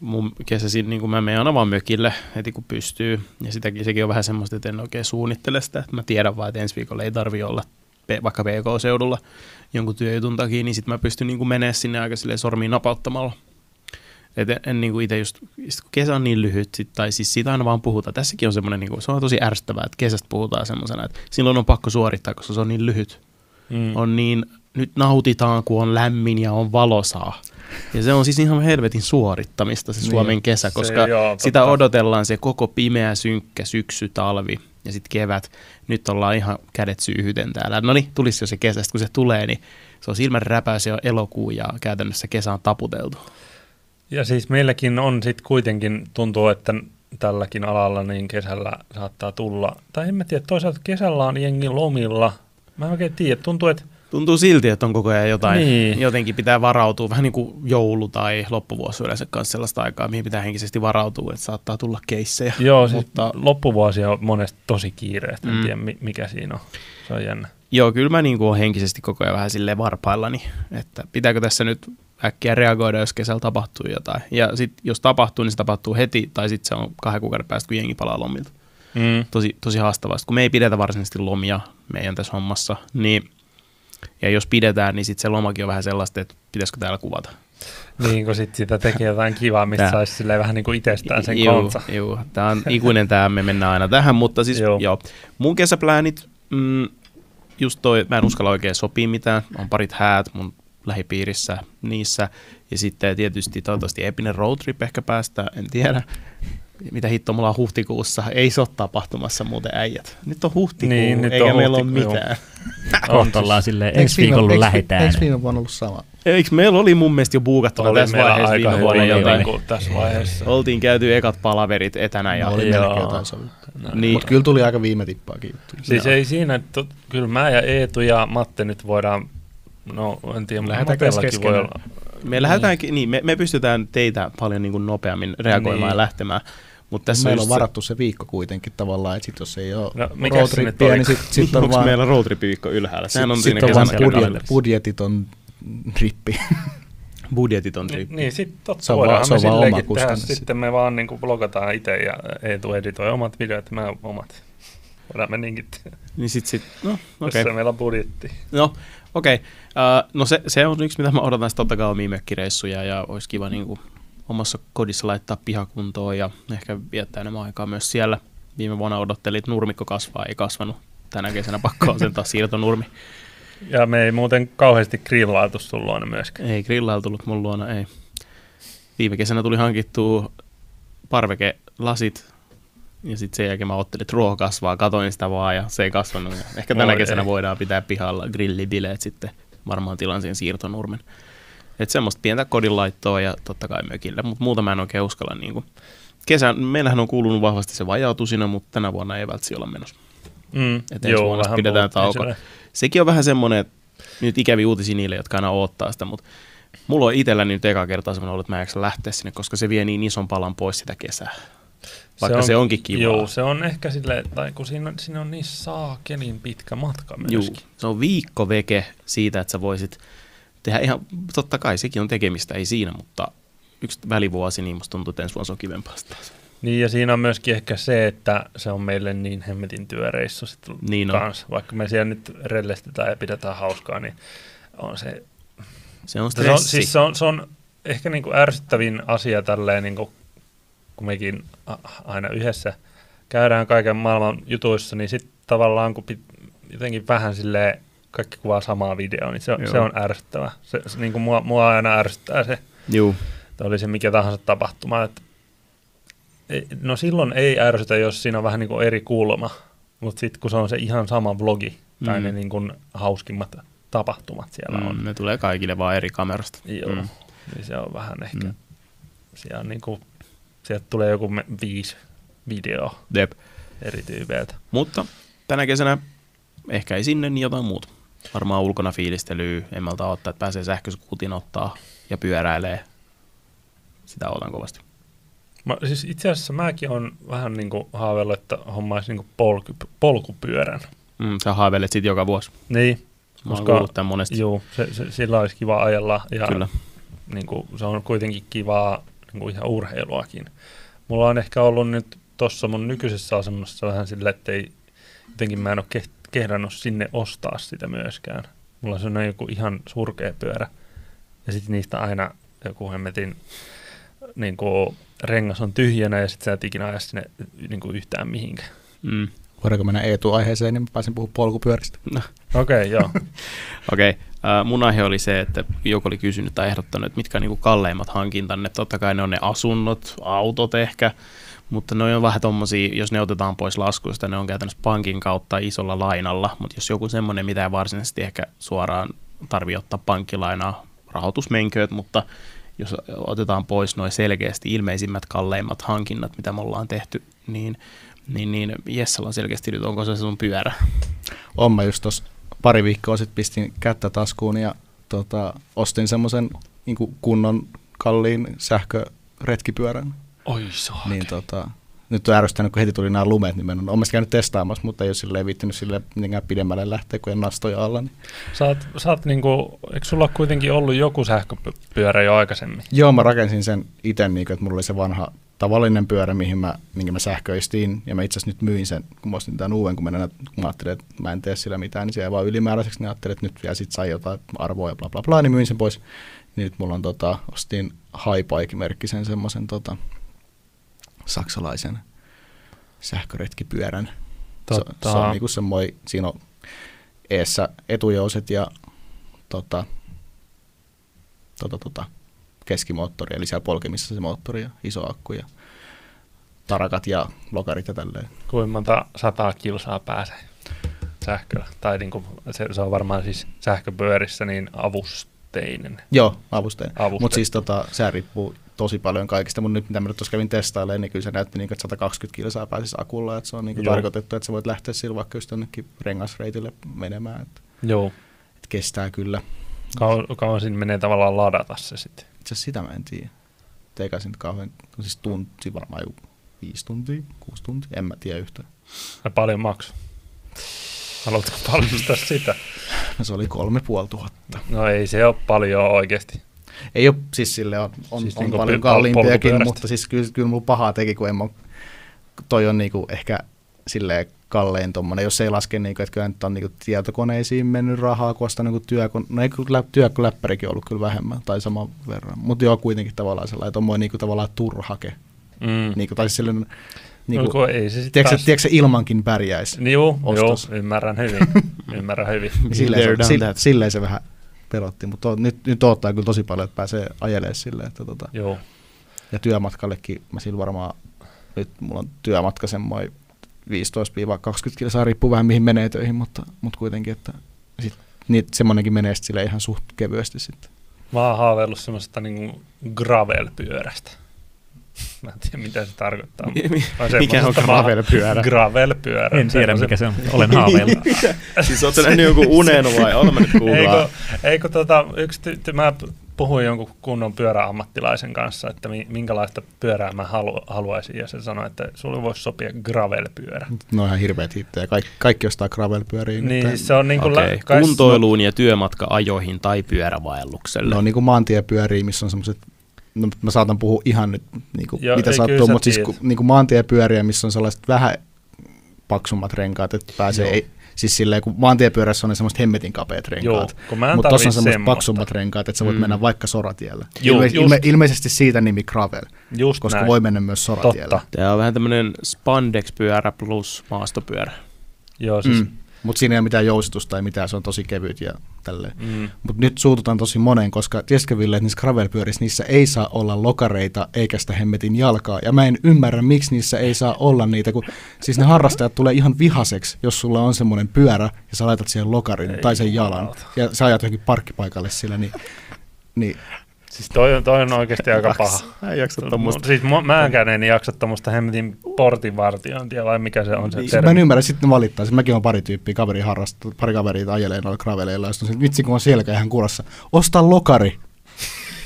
mun kesäisin, niin mä menen aina vaan mökille heti kun pystyy. Ja sitäkin, sekin on vähän semmoista, että en oikein suunnittele sitä. Että mä tiedän vaan, että ensi viikolla ei tarvi olla vaikka PK-seudulla jonkun työjutun takia, niin sitten mä pystyn niin menemään sinne aika sormiin napauttamalla. Et en, en niin kuin itse just, just, kun kesä on niin lyhyt, sit, tai siis siitä aina vaan puhutaan. Tässäkin on semmoinen, niin kuin, se on tosi ärsyttävää, että kesästä puhutaan semmoisena, että silloin on pakko suorittaa, koska se on niin lyhyt. Mm. On niin, nyt nautitaan, kun on lämmin ja on valosaa. Ja se on siis ihan helvetin suorittamista se Niin. Suomen kesä, Se koska joo, totta. sitä odotellaan se koko pimeä, synkkä syksy, talvi ja sitten kevät. Nyt ollaan ihan kädet syyhyten täällä. No niin, tulisi jo se kesä, Sit kun se tulee, niin se on silmän räpäys ja elokuu ja käytännössä kesä on taputeltu. Ja siis meilläkin on sitten kuitenkin, tuntuu, että tälläkin alalla niin kesällä saattaa tulla, tai en mä tiedä, toisaalta kesällä on jengi lomilla. Mä en oikein tiedä, tuntuu, että Tuntuu silti, että on koko ajan jotain, Niin. jotenkin pitää varautua, vähän niin kuin joulu tai loppuvuosi yleensä kanssa sellaista aikaa, mihin pitää henkisesti varautua, että saattaa tulla keissejä. joo, siis Mutta- loppuvuosi on monesti tosi kiireistä, en Mm. tiedä mi- mikä siinä on. Se on jännä. Joo, kyllä mä niin kuin olen henkisesti koko ajan vähän silleen varpaillani, että pitääkö tässä nyt äkkiä reagoida, jos kesällä tapahtuu jotain. Ja sitten jos tapahtuu, niin se tapahtuu heti, tai sitten se on kahden kuukauden päästä, kun jengi palaa lomilta. Mm. Tosi, tosi haastavaa. Sit Kun me ei pidetä varsinaisesti lomia meidän tässä hommassa, niin ja jos pidetään, niin sitten se lomakin on vähän sellaista, että pitäisikö täällä kuvata. Niin, kun sit sitä tekee jotain kivaa, mistä Tää- saisi silleen vähän niin kuin itsestään sen Juu, konsa. juu. Tämä on ikuinen tämä, me mennään aina tähän, mutta siis Joo. joo. joo. Mun kesäpläänit, mm, just toi, mä en uskalla oikein sopia mitään, on parit häät mun lähipiirissä niissä, ja sitten tietysti toivottavasti epinen roadtrip ehkä päästään, en tiedä. Mitä hitto mulla on huhtikuussa, ei se ole tapahtumassa muuten äijät. Nyt on huhtikuu, Niin, nyt eikä on meillä ole mitään. Kohta ollaan silleen, ensi viikolla lähetään. Eikö viime vuonna ollut sama? Eikö meillä oli mun mielestä jo buukattuna Oli tässä meillä vaiheessa aika viime vuonna hyvin jotain. niin kuin tässä vaiheessa. Oltiin käyty ekat palaverit etänä ja No, oli jotain sovittu. niin, Mutta kyllä tuli aika viime tippaakin. Siis ei siinä, että kyllä mä ja Eetu ja Matte nyt voidaan, no en tiedä, Matellakin keskenään. voi olla. Me, lähdetään, niin, me, me pystytään teitä paljon niin kuin nopeammin reagoimaan Niin. ja lähtemään. Mutta tässä Meillä on varattu se viikko kuitenkin tavallaan, että sit jos ei ole No, oli? niin sitten sit on vaan, meillä roadtrip-viikko ylhäällä? Sehän on sit, siinä on kesän vaan budjet, kalenterissa. budjetit on trippi. budjetit on Niin, trippi. niin sit totta Se on voidaan vaan- se me on vaan oma tehdä, kustannus sitten me vaan niin blogataan itse ja Eetu editoi omat videot ja mä omat. Voidaan me niinkin tehdä, Niin sit, sit, no jos okei. se meillä on budjetti. No okei. Okay. Uh, no se, se on yksi, mitä mä odotan totta kai omia mökkireissuja ja olisi kiva niin kuin, omassa kodissa laittaa pihakuntoon ja ehkä viettää enemmän aikaa myös siellä. Viime vuonna odottelin, että nurmikko kasvaa, ei kasvanut. Tänä kesänä pakko on sen taas siirtonurmi. Ja me ei muuten kauheasti grillailtu sun luona myöskään. Ei grillailla tullut mun luona, ei. Viime kesänä tuli hankittua parvekelasit ja sitten sen jälkeen mä ottelin, että ruoho kasvaa, katoin sitä vaan ja se ei kasvanut. Ja ehkä tänä kesänä voidaan pitää pihalla grillibileet sitten. Varmaan tilan siihen siirtonurmen. Et semmoista pientä kodinlaittoa ja totta kai mökille, mutta muuta mä en oikein uskalla. Niin kuin. Kesän, meillähän on kuulunut vahvasti se vajautusina, mutta tänä vuonna ei välttämättä olla menossa. Mm, Et ensi vuonna vähän pidetään tauko. Sekin on vähän semmoinen, että nyt ikäviä uutisia niille, jotka aina odottaa sitä, mutta mulla on itselläni nyt eka kertaa semmoinen ollut, että mä en lähteä sinne, koska se vie niin ison palan pois sitä kesää. Vaikka se, on- onkin kivaa. Joo, se on ehkä silleen, tai kun siinä on, siinä on niin saakelin pitkä matka Juu, myöskin. se on viikko veke siitä, että sä voisit tehdä ihan, totta kai sekin on tekemistä, ei siinä, mutta yksi välivuosi, niin musta tuntuu, että ensi se on kivempaa. Niin ja siinä on myöskin ehkä se, että se on meille niin hemmetin työreissu sitten Niin kanssa. Vaikka me siellä nyt rellestetään ja pidetään hauskaa, niin on se... Se on Se on, stressi. siis se on, se on ehkä niin kuin ärsyttävin asia tälleen, niin kuin, kun mekin aina yhdessä käydään kaiken maailman jutuissa, niin sitten tavallaan kun pit, jotenkin vähän silleen kaikki kuvaa samaa videoa, niin se on, Joo. se on ärsyttävä. Se, se, niin kuin mua, mua aina ärsyttää se, Juu, että oli se mikä tahansa tapahtuma. Että, ei- no silloin ei ärsytä, jos siinä on vähän niin kuin eri kulma, mutta sitten kun se on se ihan sama vlogi tai Mm. ne niin kuin hauskimmat tapahtumat siellä mm, on, ne tulee kaikille vaan eri kamerasta. Joo, Mm. niin se on vähän ehkä, Mm. siellä on niinku, sieltä tulee joku me- viisi videoa Jep. eri tyypeiltä. Mutta tänä kesänä ehkä ei sinne, niin jotain muuta. Varmaan ulkona fiilistelyä, en malta ottaa, että pääsee sähköskuutin ottaa ja pyöräilee. Sitä odotan kovasti. Mä, siis itse asiassa mäkin on vähän niinku haaveillut, että hommaisin niinku polku, polkupyörän. Mm, sä haaveilet sit joka vuosi. Niin, Mä oon Koska- kuullut tämän monesti. juu, se, se, sillä olisi kiva ajella ja Kyllä. niinku, se on kuitenkin kivaa niin kuin ihan urheiluakin. Mulla on ehkä ollut nyt tuossa mun nykyisessä asemassa vähän silleen, että ei, jotenkin mä en ole ke- kehdannut sinne ostaa sitä myöskään. Mulla on sellainen joku ihan surkea pyörä. Ja sitten niistä aina joku hemmetin niin kuin, rengas on tyhjänä ja sitten sä et ikinä aja sinne niin kuin yhtään mihinkään. Mm. Voidaanko mennä Eetu-aiheeseen, niin mä pääsin puhumaan polkupyöristä. Okei, okay, joo. Okei, okay. Mun aihe oli se, että joku oli kysynyt tai ehdottanut, että mitkä on niinku kalleimmat hankintanne. Totta kai ne on ne asunnot, autot ehkä, mutta ne on vähän tommosia, jos ne otetaan pois laskusta, ne on käytännössä pankin kautta isolla lainalla, mutta jos joku semmoinen, mitä ei varsinaisesti ehkä suoraan tarvii ottaa pankkilainaa, rahoitusmenkööt, mutta jos otetaan pois noin selkeästi ilmeisimmät kalleimmat hankinnat, mitä me ollaan tehty, niin, niin, niin Jessalla on selkeästi nyt, onko se sun pyörä? On mä just tuossa pari viikkoa sitten pistin kättä taskuun ja tota, ostin semmoisen niin kunnon kalliin sähköretkipyörän. Oi saa. Niin tota, nyt on ärsyttänyt, kun heti tuli nämä lumet, niin en ole käynyt testaamassa, mutta ei ole silleen viittinyt sille mitenkään pidemmälle lähteä, kuin nastoja alla. Niin. Sä oot, sä oot niinku, eikö sulla kuitenkin ollut joku sähköpyörä jo aikaisemmin? Joo, mä rakensin sen itse, niin että mulla oli se vanha tavallinen pyörä, mihin mä, minkä mä sähköistin, ja mä itse asiassa nyt myin sen, kun mä ostin tämän uuden, kun mä, näin, kun mä ajattelin, että mä en tee sillä mitään, niin se jäi vaan ylimääräiseksi, niin ajattelin, että nyt vielä sit sai jotain arvoa ja bla bla bla, niin myin sen pois. Niin nyt mulla on tota, ostin Highbike-merkkisen semmoisen tota, saksalaisen sähköretkipyörän. Totta. Se, se on niinku semmoinen, siinä on eessä etujouset ja tota, tota, tota, keskimoottori, eli siellä polkemissa se moottori ja iso akku ja tarakat ja lokarit ja tälleen. Kuinka monta sataa kilsaa pääsee sähköllä? Tai niinku, se, se, on varmaan siis sähköpyörissä niin avusteinen. Joo, avusteinen. Avusteinen. Mutta siis tota, se riippuu tosi paljon kaikista, mutta nyt mitä mä tuossa kävin testailemaan, niin kyllä se näytti niin, että 120 kilsaa pääsisi akulla, että se on niin tarkoitettu, että sä voit lähteä sillä vaikka just jonnekin rengasreitille menemään, että, Joo. että kestää kyllä. Kauan, kauan siinä menee tavallaan ladata se sitten? Itse asiassa sitä mä en tiedä. Nyt kauhean, siis tunti, varmaan joku viisi tuntia, kuusi tuntia, en mä tiedä yhtään. Ja paljon maksu. Haluatko paljastaa sitä? No se oli kolme puoli tuhatta. No ei se ole paljon oikeasti. Ei ole, siis sille on, on, Siis on niinku paljon kalliimpiakin, mutta siis kyllä, kyllä mulla pahaa teki, kun en mä, toi on niinku ehkä silleen kallein tommonen, jos ei laske, niinku, että kyllä nyt on niinku tietokoneisiin mennyt rahaa, kun ostaa niinku työkone, no ei kyllä työläppärikin ollut kyllä vähemmän tai saman verran, mutta joo kuitenkin tavallaan sellainen tommoinen niinku tavallaan turhake, Mm. niinku, tai siis sellainen, Niinku, niinku, no, ei se sitten tiedätkö, taas... tiedätkö, se ilmankin pärjäisi. Niin, ostos. juu, ymmärrän hyvin. ymmärrän hyvin. Niin silleen, se, sille, silleen se vähän pelotti, mutta on, nyt, nyt odottaa kyllä tosi paljon, että pääsee ajelemaan silleen, että tota, Joo. Ja työmatkallekin mä sillä varmaan, nyt mulla on työmatka semmoinen 15-20 kilsaa, riippuu vähän mihin menee töihin, mutta, mutta kuitenkin, että sit, niin, semmoinenkin menee sit silleen ihan suht kevyesti sitten. Mä oon haaveillut semmoisesta niinku gravel-pyörästä. Mä en tiedä, mitä se tarkoittaa. Vai mikä on gravel-pyörä? Gravel-pyörä. En tiedä, mikä se on. Olen haaveilla. siis ootko nähnyt jonkun unen vai? Olen mä nyt Eikö, googlaa. eikö tota, yksi ty, ty, mä puhuin jonkun kunnon pyöräammattilaisen kanssa, että mi, minkälaista pyörää mä halu, haluaisin, ja se sanoi, että sulle voisi sopia gravel-pyörä. No ihan hirveät hittejä. Kaikki, kaikki ostaa gravel-pyöriä. Niin, nyt. siis se on niin kuin... Okay. Kuntoiluun ja työmatka-ajoihin tai pyörävaellukselle. Ne on niin kuin maantiepyöriä, missä on semmoiset No, mä saatan puhua ihan nyt, niin kuin, Joo, mitä sattuu, mutta siis ku, niin kuin maantiepyöriä, missä on sellaiset vähän paksummat renkaat, että pääsee, Joo. ei, siis silleen, kun maantiepyörässä on ne semmoiset hemmetin kapeat renkaat, mutta tuossa on semmoiset paksummat renkaat, että sä voit Mm. mennä vaikka soratiellä. Joo, Ilme, ilme, ilmeisesti siitä nimi gravel, Just koska näin. voi mennä myös soratiellä. Totta. Tämä on vähän tämmöinen spandex-pyörä plus maastopyörä. Joo, siis... Mm. Mutta siinä ei ole mitään jousistusta tai mitään, se on tosi kevyt ja tälleen. Mm. Mutta nyt suututaan tosi moneen, koska tiesitkö Ville, että niissä gravelpyörissä niissä ei saa olla lokareita eikä sitä hemmetin jalkaa. Ja mä en ymmärrä, miksi niissä ei saa olla niitä, kun siis ne harrastajat tulee ihan vihaseksi, jos sulla on semmoinen pyörä ja sä laitat siihen lokarin Ei tai sen jalan. Ja sä ajat johonkin parkkipaikalle sillä, niin, niin Siis toi on, toi on oikeasti aika paha. Mä en jaksa No, tommoista. siis mä, mäkään en jaksa tuommoista hemmetin portinvartiointia, vai mikä se on se Niin. Mä en termi? ymmärrä, sitten ne valittaa. Sitten mäkin on pari tyyppiä, kaveri harrastaa, pari kaveria ajelee noilla graveleilla, ja sitten vitsi kun on selkä ihan kurassa. Osta lokari.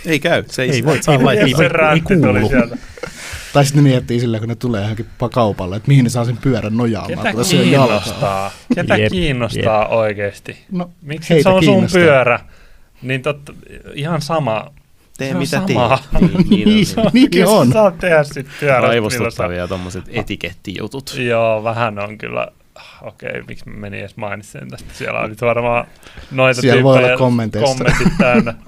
Ei käy, se ei, Ei voi, saa laittaa. ei se räntti tuli kuulu. sieltä. Tai sitten ne miettii sillä, kun ne tulee johonkin pa- kaupalle, että mihin ne saa sen pyörän nojaamaan. Ketä kiinnostaa? Ketä Jep, kiinnostaa oikeasti? No, Miksi se on sun pyörä? Niin totta, ihan sama. Tee Se mitä sama. teet. Niin, niin, Niin, on, niin Kyllä on. sä saat tehdä sit pyörästä, millä raivostuttavia tommoset etikettijutut. Joo, vähän on kyllä. Okei, okay, miksi menin edes mainitsen tästä. Siellä on nyt varmaan noita Siellä voi tyyppejä olla kommentit täynnä.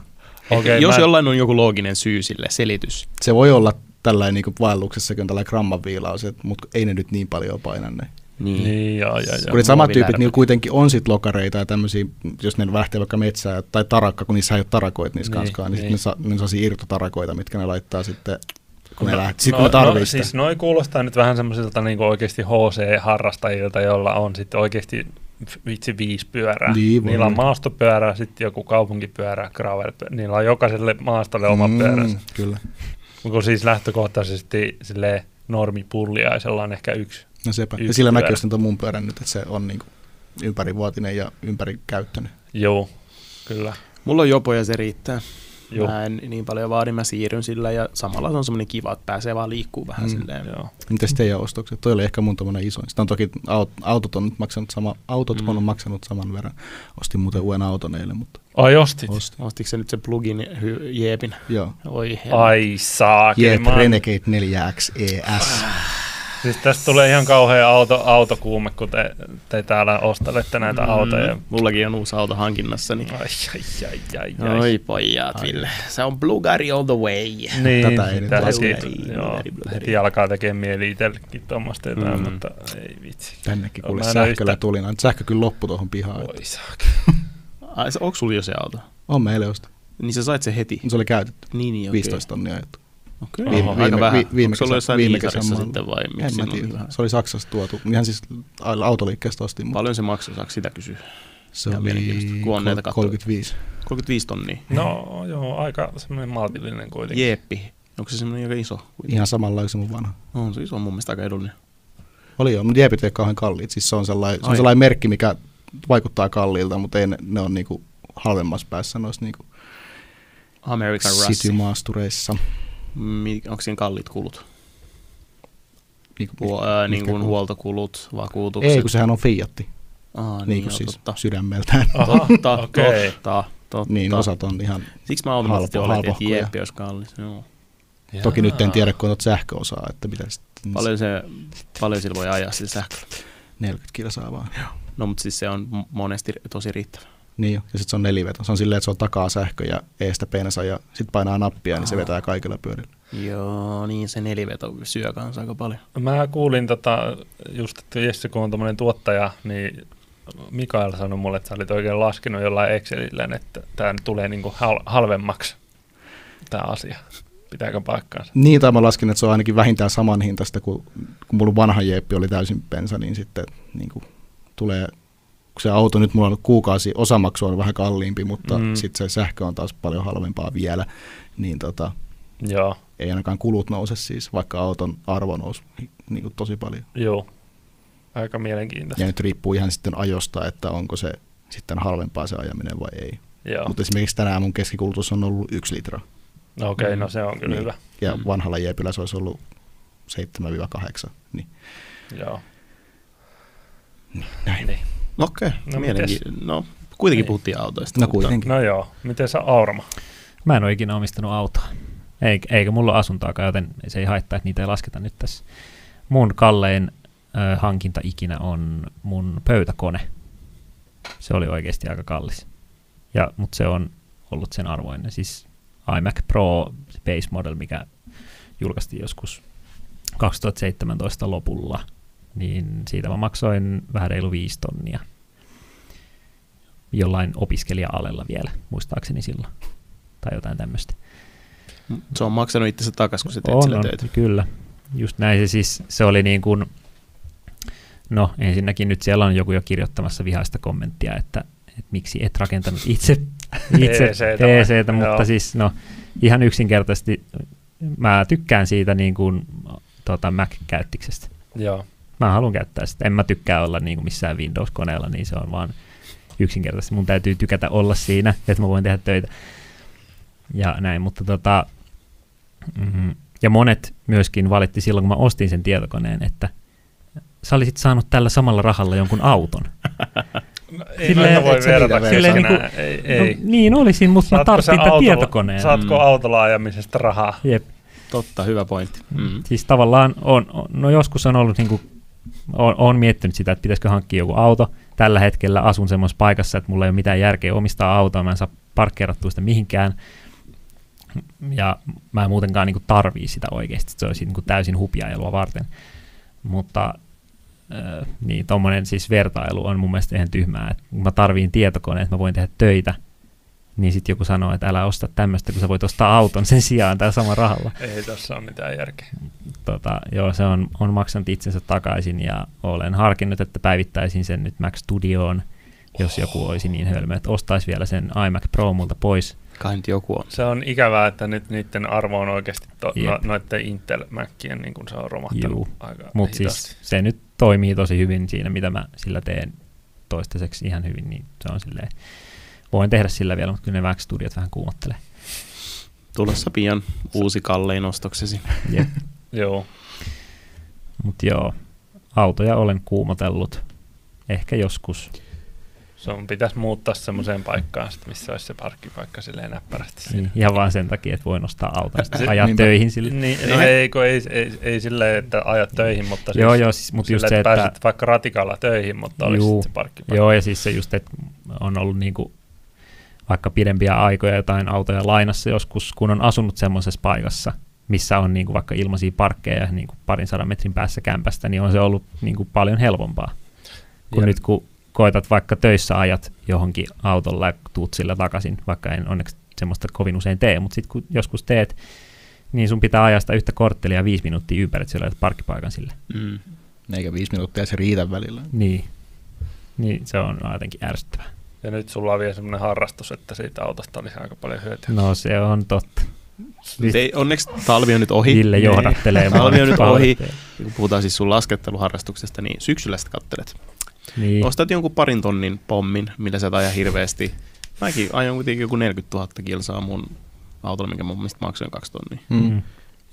Okay, Okei, jos mä- jollain on joku looginen syy sille, selitys. Se voi olla tällainen niin vaelluksessakin tällainen gramman viilaus, että- mutta ei ne nyt niin paljon paina ne. Niin. Niin, joo, joo, joo. Kun ne samat tyypit niin kuitenkin on sit lokareita ja tämmöisiä, jos ne lähtee vaikka metsään tai tarakka, kun niissä ei ole tarakoita niissä Niin, kanskaan, niin, niin. sitten ne, saa, ne saa irtotarakoita, mitkä ne laittaa sitten, kun ne, No, lähtee, sit, no, kun ne tarvii no, sitä. siis noi kuulostaa nyt vähän semmoisilta niin oikeasti HC-harrastajilta, joilla on sitten oikeasti vitsi viisi pyörää. Niin, niillä on olla. maastopyörä, sitten joku kaupunkipyörä, gravel Niillä on jokaiselle maastolle oma mm. pyöränsä. Kyllä. Kun siis lähtökohtaisesti silleen normipulliaisella on ehkä yksi. No sepä. Yksi Ja sillä pyörä. näkyy sitten tuon mun pyörän nyt, että se on niin ympärivuotinen ja ympärikäyttöinen. Joo, kyllä. Mulla on jopo ja se riittää. Joo. Mä en niin paljon vaadi, mä siirryn sillä ja samalla se on semmoinen kiva, että pääsee vaan liikkuu vähän Mm. silleen. Joo. Mites teidän ostokset? Toi oli ehkä mun tommonen isoin. Sitä on toki aut, autot on nyt maksanut sama, autot Mm. on maksanut saman verran. Ostin muuten uuden auton eilen, mutta Ai ostit? ostin. Ostitko se nyt se plugin hy- jeepin? Joo. Oi helvetti. Ai saakeli. Jeep Renegade 4X ES. Siis tästä tulee ihan kauhea auto, autokuume, kun te, te täällä ostelette näitä mm. autoja. Mullakin on uusi auto hankinnassa, niin Ai, ai, ai, ai, ai. Oi pojat. Ville. Se on Blugari all the way. Niin, Tätä ei nyt heti, joo, heti alkaa tekemään mieli itsellekin tuommoista jotain, Mm. mutta ei vitsi. Tännekin kuule sähköllä yhtä- tuli. Sähkö kyllä loppu tuohon pihaan. Voi. Ai, se- onko sulla jo se auto? On meille osta. Niin sä sait se heti? Se oli käytetty. Niin, niin, okei. 15 tonnia ajettu. Viime- aika viime- vähän. vi- viime Onko se ollut kesä- jossain viime Iisarissa kesän sitten vai En miksi mä on niin tiedä. Se oli Saksasta tuotu. Ihan siis autoliikkeestä ostin. mutta Paljon se maksoi, saako sitä kysyä? Se Ihan oli kun on näitä kol- kattoja. 35. 35 tonnia. No joo, aika semmoinen maltillinen kuitenkin. Jeeppi. Onko se semmoinen aika iso? kuitenkin? Ihan samanlainen kuin se mun vanha. On se iso on mun mielestä aika edullinen. Oli joo, mutta jeepit ei ole kauhean kalliit. Siis se on sellainen, se on Ai. sellainen merkki, mikä vaikuttaa kalliilta, mutta ei ne, ne on niinku halvemmassa päässä noissa niinku American Rusty. city-maastureissa. Onko siinä kalliit kulut? Niinku, Huo, ää, niin kuin kulut? huoltokulut, vakuutukset? Ei, kun sehän on Fiatti, Aa, niin, niin, kuin joo, siis totta. sydämeltään. Aha, Totta, okei. totta, totta. Niin, osat on ihan, Siksi mä automaattisesti halpo- oletin, että jeeppi olisi kallis. Joo. toki nyt en Jaa. tiedä, kun on sähköosaa, että mitä sitten Paljon, se, paljon sillä voi ajaa sillä sähköllä. 40 kilsaa vaan. No, mutta siis se on monesti tosi riittävä. Niin jo, ja sitten se on neliveto. Se on silleen, että se on takaa sähkö ja eestä pensa ja sitten painaa nappia, niin se vetää kaikilla pyörillä. Joo, niin se neliveto syö kanssa aika paljon. Mä kuulin tota, just, että Jesse kun on tämmöinen tuottaja, niin Mikael sanoi mulle, että sä olit oikein laskenut jollain Excelillä, että tämä tulee niinku hal- halvemmaksi tämä asia. Pitääkö paikkaansa? Niin, tai mä laskin, että se on ainakin vähintään saman hintaista, kuin kun mulla vanha jeppi oli täysin pensa, niin sitten niin kuin, tulee, kun se auto nyt mulla on kuukausi, osamaksu on vähän kalliimpi, mutta Mm. sitten se sähkö on taas paljon halvempaa vielä, niin tota, Joo, ei ainakaan kulut nouse siis, vaikka auton arvo nousi niin kuin tosi paljon. joo. Aika mielenkiintoista. Ja nyt riippuu ihan sitten ajosta, että onko se sitten halvempaa se ajaminen vai ei. Joo, Mutta esimerkiksi tänään mun keskikulutus on ollut yksi litra. no okei, okay, Mm. no se on kyllä Niin. hyvä. Ja Mm. vanhalla jepillä se olisi ollut 7-8. Niin Joo. näin. Niin. Okei, No no, mielenki- no kuitenkin Niin. puhuttiin autoista. No mutta- kuitenkin. No joo, miten sä Aurma? Mä en ole ikinä omistanut autoa. Eikä, eikä mulla ole asuntoakaan, joten se ei haittaa, että niitä ei lasketa nyt tässä. Mun kallein ö, hankinta ikinä on mun pöytäkone. Se oli oikeasti aika kallis. Ja, mutta se on ollut sen arvoinen. Siis iMac Pro se base model, mikä julkaistiin joskus 2017 lopulla, niin siitä mä maksoin vähän reilu viisi tonnia. Jollain opiskelija-alella vielä, muistaakseni silloin. Tai jotain tämmöistä. Se on maksanut itsensä takaisin, kun sä teet On, on, töitä. kyllä. Just näin se siis, se oli niin kuin, no ensinnäkin nyt siellä on joku jo kirjoittamassa vihaista kommenttia, että, että miksi et rakentanut itse, itse? PCtä, mutta Joo. siis no ihan yksinkertaisesti mä tykkään siitä niin kuin tota Mac-käyttiksestä. Joo. Mä haluan käyttää sitä. En mä tykkää olla niin kuin missään Windows-koneella, niin se on vaan yksinkertaisesti. Mun täytyy tykätä olla siinä, että mä voin tehdä töitä. Ja näin, mutta tota, mm, ja monet myöskin valitti silloin, kun mä ostin sen tietokoneen, että sä olisit saanut tällä samalla rahalla jonkun auton. No, ei Silleen, voi verrata Silleen keskenään. niinku- ei, ei. No, niin olisin, mutta mä Saatko sä tarvitsin tämän tietokoneen. Saatko Mm. autolla ajamisesta rahaa? Jep. Totta, hyvä pointti. Mm. Siis tavallaan on, on no joskus on ollut niinku, on, on miettinyt sitä, että pitäisikö hankkia joku auto. Tällä hetkellä asun semmoisessa paikassa, että mulla ei ole mitään järkeä omistaa autoa, mä en saa parkkeerattua sitä mihinkään. Ja mä en muutenkaan niinku tarvii sitä oikeasti, se olisi niinku täysin hupiajelua varten. Mutta äh, niin, tommonen siis vertailu on mun mielestä ihan tyhmää, että mä tarviin tietokoneen, että mä voin tehdä töitä, niin sitten joku sanoo, että älä osta tämmöistä, kun sä voit ostaa auton sen sijaan tällä samalla rahalla Ei tässä ole mitään järkeä. tota, joo, se on, on maksanut itsensä takaisin ja olen harkinnut, että päivittäisin sen nyt Mac Studioon, jos joku olisi niin hölmö, että ostaisi vielä sen iMac Pro multa pois. Kai nyt joku on. Se on ikävää, että nyt niiden arvo on oikeasti to, Jep. no, noiden Intel Macien, niin kuin se on romahtanut Juu. aika Mutta siis se nyt toimii tosi hyvin siinä, mitä mä sillä teen toistaiseksi ihan hyvin, niin se on silleen, voin tehdä sillä vielä, mutta kyllä ne Mac Studiot vähän kuumottelee. Tulossa pian uusi kallein ostoksesi. Joo. Mutta joo, autoja olen kuumotellut. Ehkä joskus. Se on, pitäisi muuttaa semmoiseen paikkaan, sit, missä olisi se parkkipaikka silleen näppärästi siinä. Niin, ihan vaan sen takia, että voin ostaa auton ja ajaa niinpä. töihin sillä. Niin, Niin. no ei, kun ei, ei, ei silleen, että ajat töihin, mutta siis Joo, joo, siis, just silleen, se, että että... pääset vaikka ratikalla töihin, mutta olisi Juu. se parkkipaikka. Joo, ja siis se just, että on ollut niinku vaikka pidempiä aikoja jotain autoja lainassa joskus, kun on asunut semmoisessa paikassa, missä on niinku vaikka ilmaisia parkkeja niinku parin sadan metrin päässä kämpästä, niin on se ollut niinku paljon helpompaa. Kun Jep. nyt kun koetat vaikka töissä ajat johonkin autolla ja tuut sillä takaisin, vaikka en onneksi semmoista kovin usein tee, mutta sitten kun joskus teet, niin sun pitää ajaa sitä yhtä korttelia viisi minuuttia ympäri, että sä parkkipaikan sille. Mm. Eikä viisi minuuttia se riitä välillä. Niin. Niin, se on jotenkin ärsyttävää. Ja nyt sulla on vielä semmoinen harrastus, että siitä autosta olisi aika paljon hyötyä. No se on totta. Nyt Ei, onneksi talvi on nyt ohi. Ville johdattelee. mua Talvi on nyt ohi. Kun puhutaan siis sun lasketteluharrastuksesta, niin syksyllä sitä kattelet. Niin. Ostat jonkun parin tonnin pommin, millä sä et aja hirveästi. Mäkin ajan kuitenkin joku 40 000 kilsaa mun autolla, minkä mun mistä maksoin kaksi tonnia. Mm.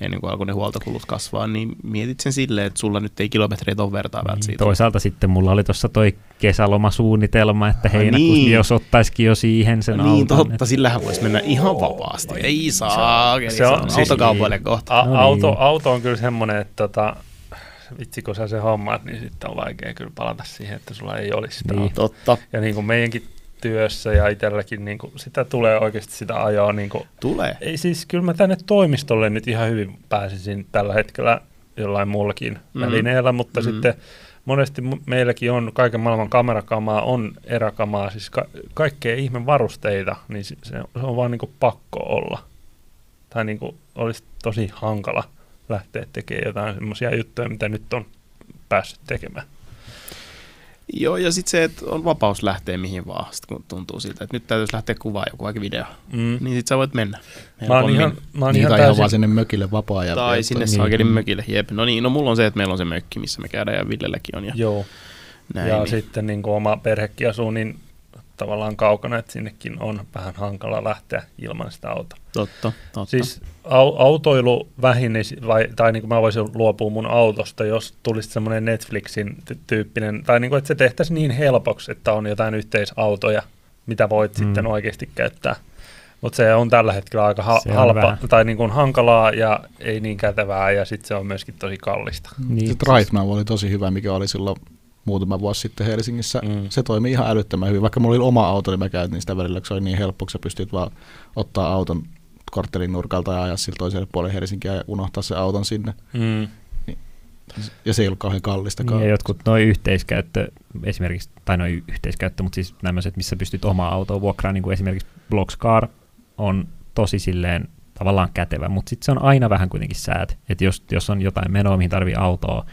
Ennen kuin alkoi ne huoltokulut kasvaa, niin mietit sen silleen, että sulla nyt ei kilometreitä ole vertaa Niin, siitä. toisaalta sitten mulla oli tuossa toi kesälomasuunnitelma, että heinäkuussa niin. jos ottaisikin jo siihen sen niin auton. totta, että- sillähän voisi mennä ihan vapaasti. Ei saa, se se on- on, siis- autokaupoille kohta. A- No niin. auto, auto on kyllä semmoinen, että tota, vitsi kun sä se hommaat, niin sitten on vaikea kyllä palata siihen, että sulla ei olisi sitä Niin. niin. Totta, Ja niin kuin meidänkin työssä ja itselläkin, niin kuin sitä tulee oikeasti sitä ajoa. Niin kuin, tulee. ei siis, kyllä mä tänne toimistolle nyt ihan hyvin pääsisin tällä hetkellä jollain muullakin mm. välineellä, mutta mm. sitten monesti meilläkin on kaiken maailman kamerakamaa, on eräkamaa, siis ka- kaikkea ihme varusteita, niin se, se on vaan niin kuin pakko olla. Tai niin kuin olisi tosi hankala lähteä tekemään jotain semmoisia juttuja, mitä nyt on päässyt tekemään. Joo, ja sitten se, että on vapaus lähteä mihin vaan, sit kun tuntuu siltä, että nyt täytyisi lähteä kuvaa joku vaikka video. Mm. Niin sit sä voit mennä. Mä oon ihan, mä oon Niin, ihan tai ihan täysin, vaan sinne mökille vapaa-ajan Tai viettoon. sinne Niin. saakelin mökille, jep. No niin, no mulla on se, että meillä on se mökki, missä me käydään ja Villelläkin on ja joo. näin. ja niin. sitten niin kuin oma perhekin asuu niin tavallaan kaukana, että sinnekin on vähän hankala lähteä ilman sitä autoa. Totta, totta. Siis au- autoilu vähenisi, vai, tai niin kuin mä voisin luopua mun autosta, jos tulisi semmoinen Netflixin ty- tyyppinen, tai niin kuin, että se tehtäisiin niin helpoksi, että on jotain yhteisautoja, mitä voit Mm. sitten oikeasti käyttää. Mutta se on tällä hetkellä aika ha- halpa, vähän. tai niin kuin hankalaa ja ei niin kätevää, ja sitten se on myöskin tosi kallista. Niin, Se Drivenow oli tosi hyvä, mikä oli silloin muutama vuosi sitten Helsingissä. Mm. Se toimi ihan älyttömän hyvin. Vaikka mulla oli oma auto, niin mä käytin sitä välillä, kun se oli niin helppo, kun sä pystyt vaan ottaa auton korttelin nurkalta ja ajaa sillä toiselle puolelle Helsinkiä ja unohtaa se auton sinne. Mm. Ja se ei ollut kauhean kallistakaan. Niin, ja jotkut noin yhteiskäyttö, esimerkiksi, tai noin yhteiskäyttö, mutta siis tämmöiset, missä pystyt omaa autoa vuokraan, niin kuin esimerkiksi Blockscar on tosi silleen tavallaan kätevä, mutta sitten se on aina vähän kuitenkin säät, että jos, jos on jotain menoa, mihin tarvii autoa,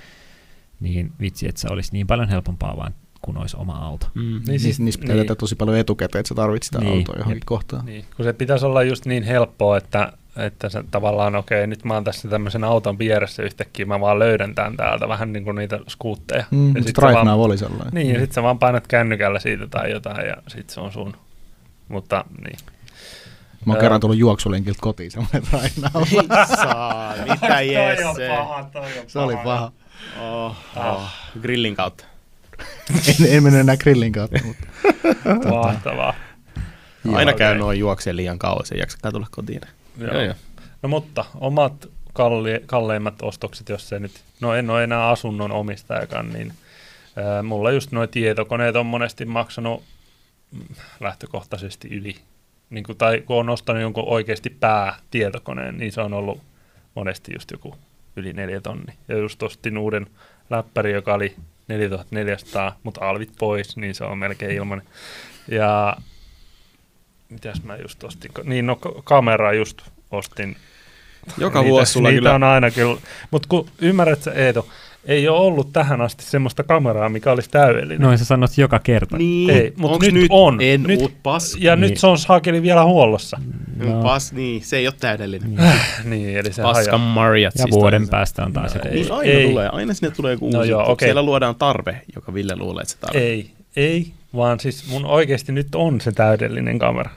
niin vitsi, että se olisi niin paljon helpompaa vaan, kun olisi oma auto. Mm. Niin Niin, siis- niissä pitää niin. tosi paljon etukäteen, että sä tarvitset sitä Niin, autoa johonkin jep. kohtaan. Niin, kun se pitäisi olla just niin helppoa, että, että se tavallaan, okei, nyt mä oon tässä tämmöisen auton vieressä yhtäkkiä, mä vaan löydän tämän täältä, vähän niin kuin niitä skuutteja. Mm, ja sit sit sä vaan- oli sellainen. Niin, ja sitten sä vaan painat kännykällä siitä tai jotain, ja sitten se on sun. Mutta niin. Mä oon kerran tullut juoksulenkiltä kotiin semmoinen. Ei saa, mitä Jesse. toi on se oli paha. Oh, oh. Grillin kautta. en, en mennyt enää grillin kautta, mutta Mahtavaa. Aina Joo, käy okei. noin juokseen liian kauas, ei jaksakaan tulla kotiin. Joo. Joo, joo. No mutta omat kalli, kalleimmat ostokset, jos se nyt, no en ole enää asunnon omistajakaan, niin ää, mulla just nuo tietokoneet on monesti maksanut lähtökohtaisesti yli. Niin kuin, tai kun on ostanut jonkun oikeasti päätietokoneen, niin se on ollut monesti just joku yli neljä tonni. Ja just ostin uuden läppäri, joka oli 4400, mutta alvit pois, niin se on melkein ilman. Ja mitäs mä just ostin? Niin, no ka- kamera just ostin Joka niitä, vuosi sulla niitä kyllä... on aina kyllä. Mutta kun ymmärrät sä Eeto, ei ole ollut tähän asti semmoista kameraa, mikä olisi täydellinen. Noin sä sanot joka kerta. Niin, Ei, mut onks nyt on. En Nyt- uut pas. ja Niin. nyt se on saakeli vielä huollossa. No. Pas, niin, se ei ole täydellinen. Niin. niin, eli se Paskan haja. marjat. Ja siis vuoden päästä on taas No joku. ei. Niin aina tulee, aina sinne tulee joku No uusi. joo, juttu. okei. Siellä luodaan tarve, joka Ville luulee, että se tarve. Ei, ei, vaan siis mun oikeasti nyt on se täydellinen kamera.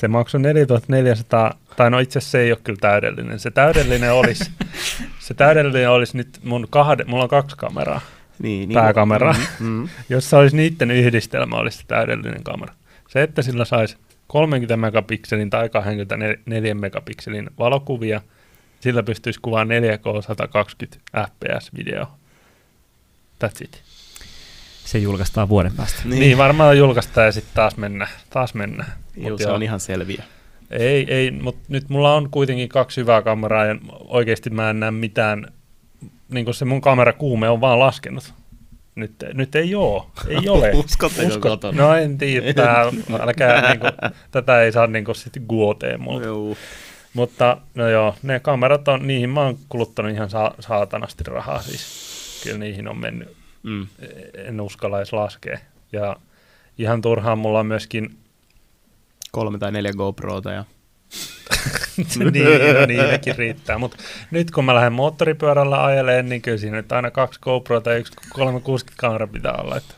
Se maksoi 4400, tai no itse asiassa se ei ole kyllä täydellinen. Se täydellinen olisi, se täydellinen olisi nyt mun kahde, mulla on kaksi kameraa. Niin, niin, Pääkamera. Mm, mm. Jos se olisi niiden yhdistelmä, olisi se täydellinen kamera. Se, että sillä saisi 30 megapikselin tai 24 megapikselin valokuvia, sillä pystyisi kuvaamaan 4K 120 fps video. That's it. Se julkaistaan vuoden päästä. Niin, niin varmaan julkaistaan ja sitten taas mennään. Taas mennään. Joo, Mut se joo. on ihan selviä. Ei, ei, mutta nyt mulla on kuitenkin kaksi hyvää kameraa ja oikeasti mä en näe mitään, niin kuin se mun kamerakuume on vaan laskenut. Nyt, nyt ei oo, ei ole. Uskotteko kotona? No en tiedä, tää, älkää, niinku, tätä ei saa niinku sit guoteen multa. Joo. Mutta no joo, ne kamerat on, niihin mä oon kuluttanut ihan sa- saatanasti rahaa siis. Kyllä niihin on mennyt, Mm. en uskalla edes laskea. Ja ihan turhaan mulla on myöskin, Kolme tai neljä GoProta ja niin, no niitäkin riittää. Mutta nyt kun mä lähden moottoripyörällä ajeleen, niin kyllä siinä nyt aina kaksi GoProta ja yksi 360 kamera pitää olla, että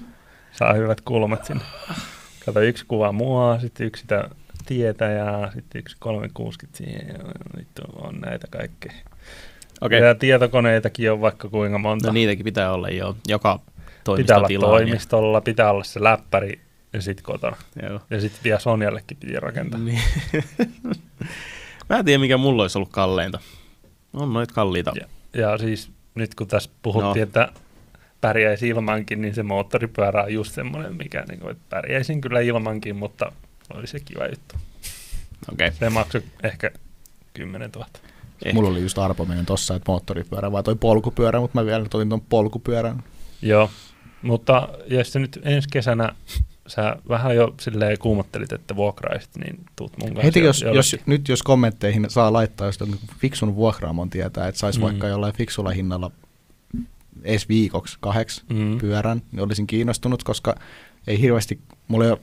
saa hyvät kulmat sinne. Kato, yksi kuvaa mua, sitten yksi sitä tietä ja sitten yksi 360 siihen. Vittu, on näitä kaikkea. Okei. Ja tietokoneitakin on vaikka kuinka monta. No niitäkin pitää olla jo. Joka pitää olla toimistolla, pitää olla se läppäri ja sitten kotona. Ja, joo. Ja sitten vielä Sonjallekin piti rakentaa. Niin. Mä en tiedä, mikä mulla olisi ollut kalleinta. On noit kalliita. Ja, ja siis nyt kun tässä puhuttiin, No. että pärjäisi ilmankin, niin se moottoripyörä on just semmoinen, mikä niin kuin, että pärjäisin kyllä ilmankin, mutta oli se kiva juttu. Okei. Okay. Se maksoi ehkä 10 000. Eh. mulla oli just arpominen tossa, että moottoripyörä vai toi polkupyörä, mutta mä vielä otin ton polkupyörän. Joo, mutta jos nyt ensi kesänä sä vähän jo silleen kuumottelit, että vuokraisit, niin tuut mun kanssa. Heti jo- jos, jos, nyt jos kommentteihin saa laittaa, jos fiksun vuokraamon tietää, että saisi Mm. vaikka jollain fiksulla hinnalla edes viikoksi, kahdeksi mm. pyörän, niin olisin kiinnostunut, koska ei hirveästi, mulla ei ole,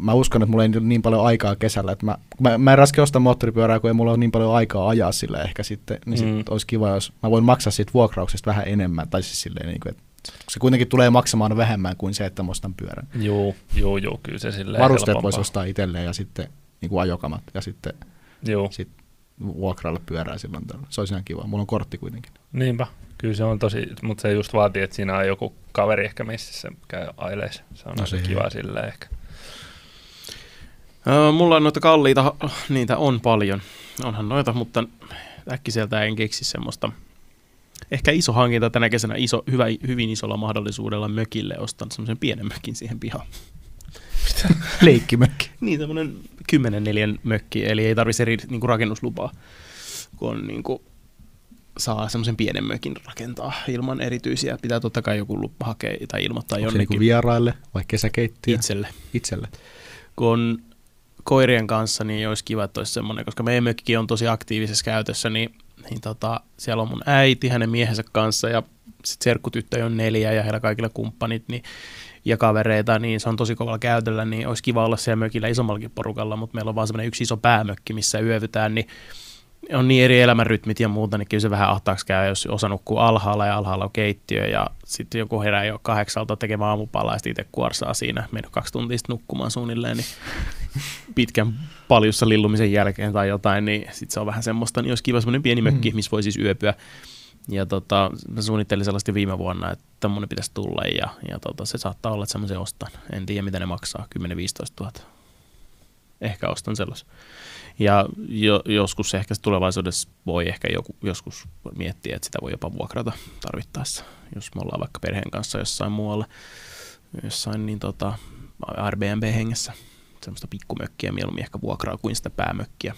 mä uskon, että mulla ei niin paljon aikaa kesällä, että mä, mä, mä en raske ostaa moottoripyörää, kun ei mulla ole niin paljon aikaa ajaa sillä ehkä sitten, niin Mm. sit olisi kiva, jos mä voin maksaa siitä vuokrauksesta vähän enemmän, tai siis silleen, niin kuin, että se kuitenkin tulee maksamaan vähemmän kuin se, että mä ostan pyörän. Juu, juu, juu, kyllä se silleen Varusteet helpompaa. voisi ostaa itselleen ja sitten niin kuin ajokamat ja sitten Juu, sit vuokralla pyörää silloin tällä. Se olisi ihan kiva. Mulla on kortti kuitenkin. niinpä. Kyllä se on tosi, mutta se just vaatii, että siinä on joku kaveri ehkä messissä käy aileissa. Se on No se kiva silleen ehkä. Öö, mulla on noita kalliita, niitä on paljon. Onhan noita, mutta äkkiseltä en keksi semmoista. Ehkä iso hankinta tänä kesänä, iso, hyvä, hyvin isolla mahdollisuudella mökille ostan semmoisen pienen mökin siihen pihaan. Leikkimökki. Niin, semmoinen 10 neljän mökki, eli ei tarvitse eri niin kuin rakennuslupaa, kun on, niin kuin, saa semmoisen pienen mökin rakentaa ilman erityisiä. Pitää totta kai joku lupa hakea tai ilmoittaa Onko se niinku jonnekin vieraille vai kesäkeittiö? itselle. Itselle. kun on koirien kanssa, niin olisi kiva, että olisi semmoinen, koska meidän mökki on tosi aktiivisessa käytössä, niin, niin tota, siellä on mun äiti hänen miehensä kanssa ja sitten serkkutyttöjä on neljä ja heillä kaikilla kumppanit niin, ja kavereita, niin se on tosi kovalla käytöllä, niin olisi kiva olla siellä mökillä isommallakin porukalla, mutta meillä on vaan semmoinen yksi iso päämökki, missä yövytään, niin on niin eri elämänrytmit ja muuta, niin kyllä se vähän ahtaaksi käy, jos osa nukkuu alhaalla ja alhaalla on keittiö ja sitten joku herää jo kahdeksalta tekemään aamupalaa ja sitten itse kuorsaa siinä, mennyt kaksi tuntia sitten nukkumaan suunnilleen, niin pitkän paljussa lillumisen jälkeen tai jotain, niin sitten se on vähän semmoista, niin olisi kiva semmoinen pieni mökki, Mm. missä voi siis yöpyä. Ja tota, mä suunnittelin sellaista viime vuonna, että tämmöinen pitäisi tulla ja, ja tota, se saattaa olla, että semmoisen ostan. En tiedä, mitä ne maksaa, 10-15 000. Ehkä ostan sellaisen. Ja jo, joskus ehkä tulevaisuudessa voi ehkä joku, joskus miettiä, että sitä voi jopa vuokrata tarvittaessa, jos me ollaan vaikka perheen kanssa jossain muualla, jossain niin tota, Airbnb-hengessä. Semmoista pikkumökkiä mieluummin ehkä vuokraa kuin sitä päämökkiä.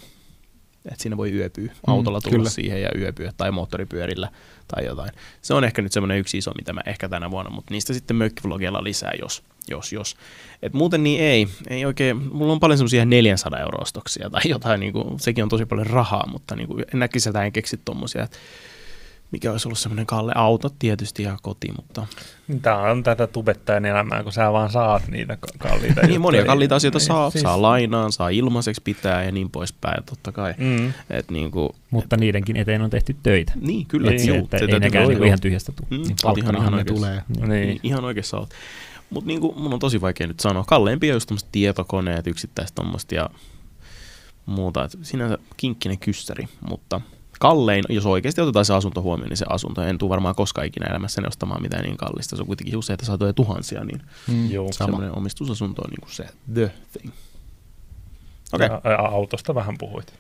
Että siinä voi yöpyä, autolla tulla kyllä. siihen ja yöpyä tai moottoripyörillä tai jotain. Se on ehkä nyt semmoinen yksi iso, mitä mä ehkä tänä vuonna, mutta niistä sitten mökkivlogeilla lisää, jos, jos, jos. Et muuten niin ei, ei oikein, mulla on paljon semmoisia 400 euro ostoksia tai jotain, niin kuin, sekin on tosi paljon rahaa, mutta niin kuin, en näkisi sitä, en keksi tommosia, että mikä olisi ollut semmoinen kalle auto tietysti ja koti, mutta Tämä on tätä tubettajan elämää, kun sä vaan saat niitä ka- kalliita niin monia kalliita asioita Niin, saa, siis- saa lainaan, saa ilmaiseksi pitää ja niin poispäin, totta kai. Mm. Et niin kuin, Mutta niidenkin eteen on tehty töitä. niin, kyllä, Niin, juu, että se ei nekään olla, niinku ihan tyhjästä tule. Mm, Niin Palkkanahan ihan ne oikeassa. tulee. Niin. Niin. Ihan oikeassa olet. Mutta niinku, mun on tosi vaikea nyt sanoa. Kalleimpia on just tommoset tietokoneet, yksittäiset tommoset ja muuta. Et sinänsä kinkkinen kyssäri, mutta kallein, jos oikeasti otetaan se asunto huomioon, niin se asunto. En tule varmaan koskaan ikinä elämässäni ostamaan mitään niin kallista. Se on kuitenkin useita satoja tuhansia, niin Mm, semmoinen omistusasunto on niinku se the thing. Okei. Okay. Ja, ja autosta vähän puhuit.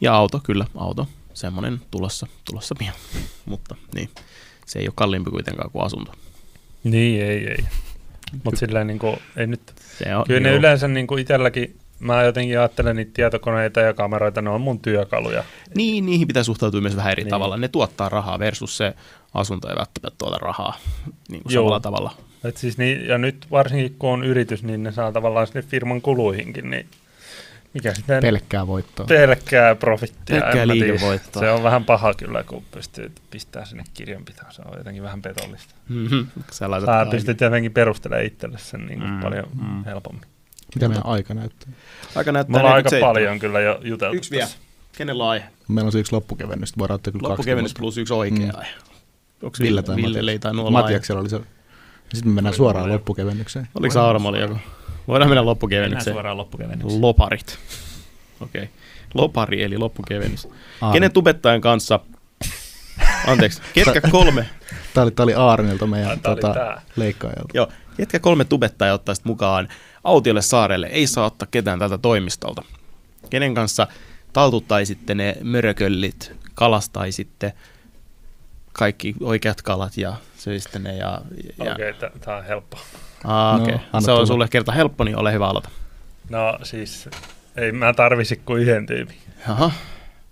Ja auto, kyllä, auto. Semmoinen tulossa, tulossa pian. mutta niin, se ei ole kalliimpi kuitenkaan kuin asunto. Niin, ei, ei. Mutta silleen niin kuin, ei nyt, Se on, kyllä ne joo. yleensä niin kuin itselläkin, mä jotenkin ajattelen niitä tietokoneita ja kameroita, ne on mun työkaluja. Niin, niihin pitää suhtautua myös vähän eri Niin. tavalla. Ne tuottaa rahaa versus se asunto ei välttämättä tuota rahaa niin kuin Joo. samalla tavalla. Et siis niin, ja nyt varsinkin kun on yritys, niin ne saa tavallaan sinne firman kuluihinkin, niin mikä sitten Pelkkää voittoa. pelkkää profittia. Pelkkää liikevoittoa. Se on vähän paha kyllä, kun pystyy pistää sinne kirjanpitoon. Se on jotenkin vähän petollista. Mm-hmm. Sä pystyt jotenkin perustelemaan itselle sen niin Mm, paljon mm. helpommin. Mitä meidän aika näyttää? Aika näyttää Mulla on aika 47. paljon kyllä jo juteltu. Yksi vielä. Kenellä on aihe? Meillä on se yksi loppukevennys, voidaan ottaa kyllä Loppukevennys kaksi. plus yksi oikea Mm. aihe. Onko Ville tai Ville ei tainnut Matias. olla aihe? Matiaksella oli se. Sitten me mennään suoraan loppukevennykseen. Oliko Sauramolla joku? Voidaan mennä Mennään loppukevennykseen. suoraan loppukevennykseen. Loparit. Okei. Okay. Lopari eli loppukevennys. Aaron. Kenen tubettajan kanssa, anteeksi, ketkä kolme, Tää oli, tää oli Aaronilta meidän oli tota. Tota, leikkaajalta. Joo, ketkä kolme tubettajaa ottaisit mukaan autiolle saarelle? Ei saa ottaa ketään tältä toimistolta. Kenen kanssa taltuttaisitte ne mörököllit, kalastaisitte kaikki oikeat kalat ja söisitte ne ja... ja Okei, okay, tämä on helppo. Aa, No, okay. anna Se on tulla. sulle kerta helppo, niin ole hyvä aloita. No siis, ei mä tarvisi kuin yhden tyypin. Jaha.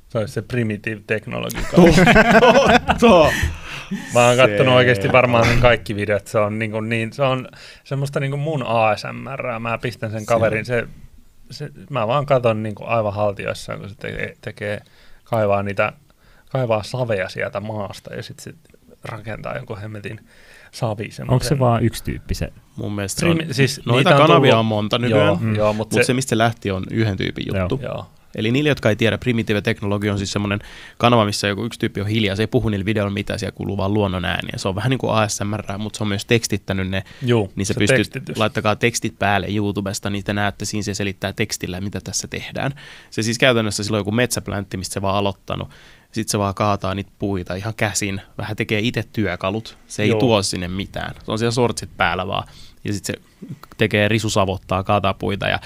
Se olisi se Primitive Technology. Tuo. Mä oon kattonut oikeasti varmaan sen kaikki videot. Se on, niin kuin niin, se on semmoista niin kuin mun ASMR. Mä pistän sen kaverin. Se, se, mä vaan katon niin kuin aivan haltioissaan, kun se tekee, tekee kaivaa niitä, kaivaa savea sieltä maasta ja sitten se rakentaa jonkun hemmetin savi. Onko semmoisen- se vaan yksi tyyppi se? Mun mielestä se on, siis noita on kanavia tullut- on monta nykyään, Joo, mm. joo mutta mutta se, se, mistä se lähti on yhden tyypin juttu. joo. Eli niille, jotka ei tiedä, Primitive Technology on siis semmoinen kanava, missä joku yksi tyyppi on hiljaa, se ei puhu niillä videoilla mitään, siellä kuuluu vaan luonnon ääniä. Se on vähän niin kuin ASMR, mutta se on myös tekstittänyt ne, Juu, niin se, se pystyy, tekstitys. laittakaa tekstit päälle YouTubesta, niin te näette, siinä se selittää tekstillä, mitä tässä tehdään. Se siis käytännössä silloin joku metsäpläntti, mistä se vaan aloittanut, sitten se vaan kaataa niitä puita ihan käsin, vähän tekee itse työkalut, se ei Joo. tuo sinne mitään, se on siellä sortsit päällä vaan, ja sitten se tekee risusavottaa, kaataa puita ja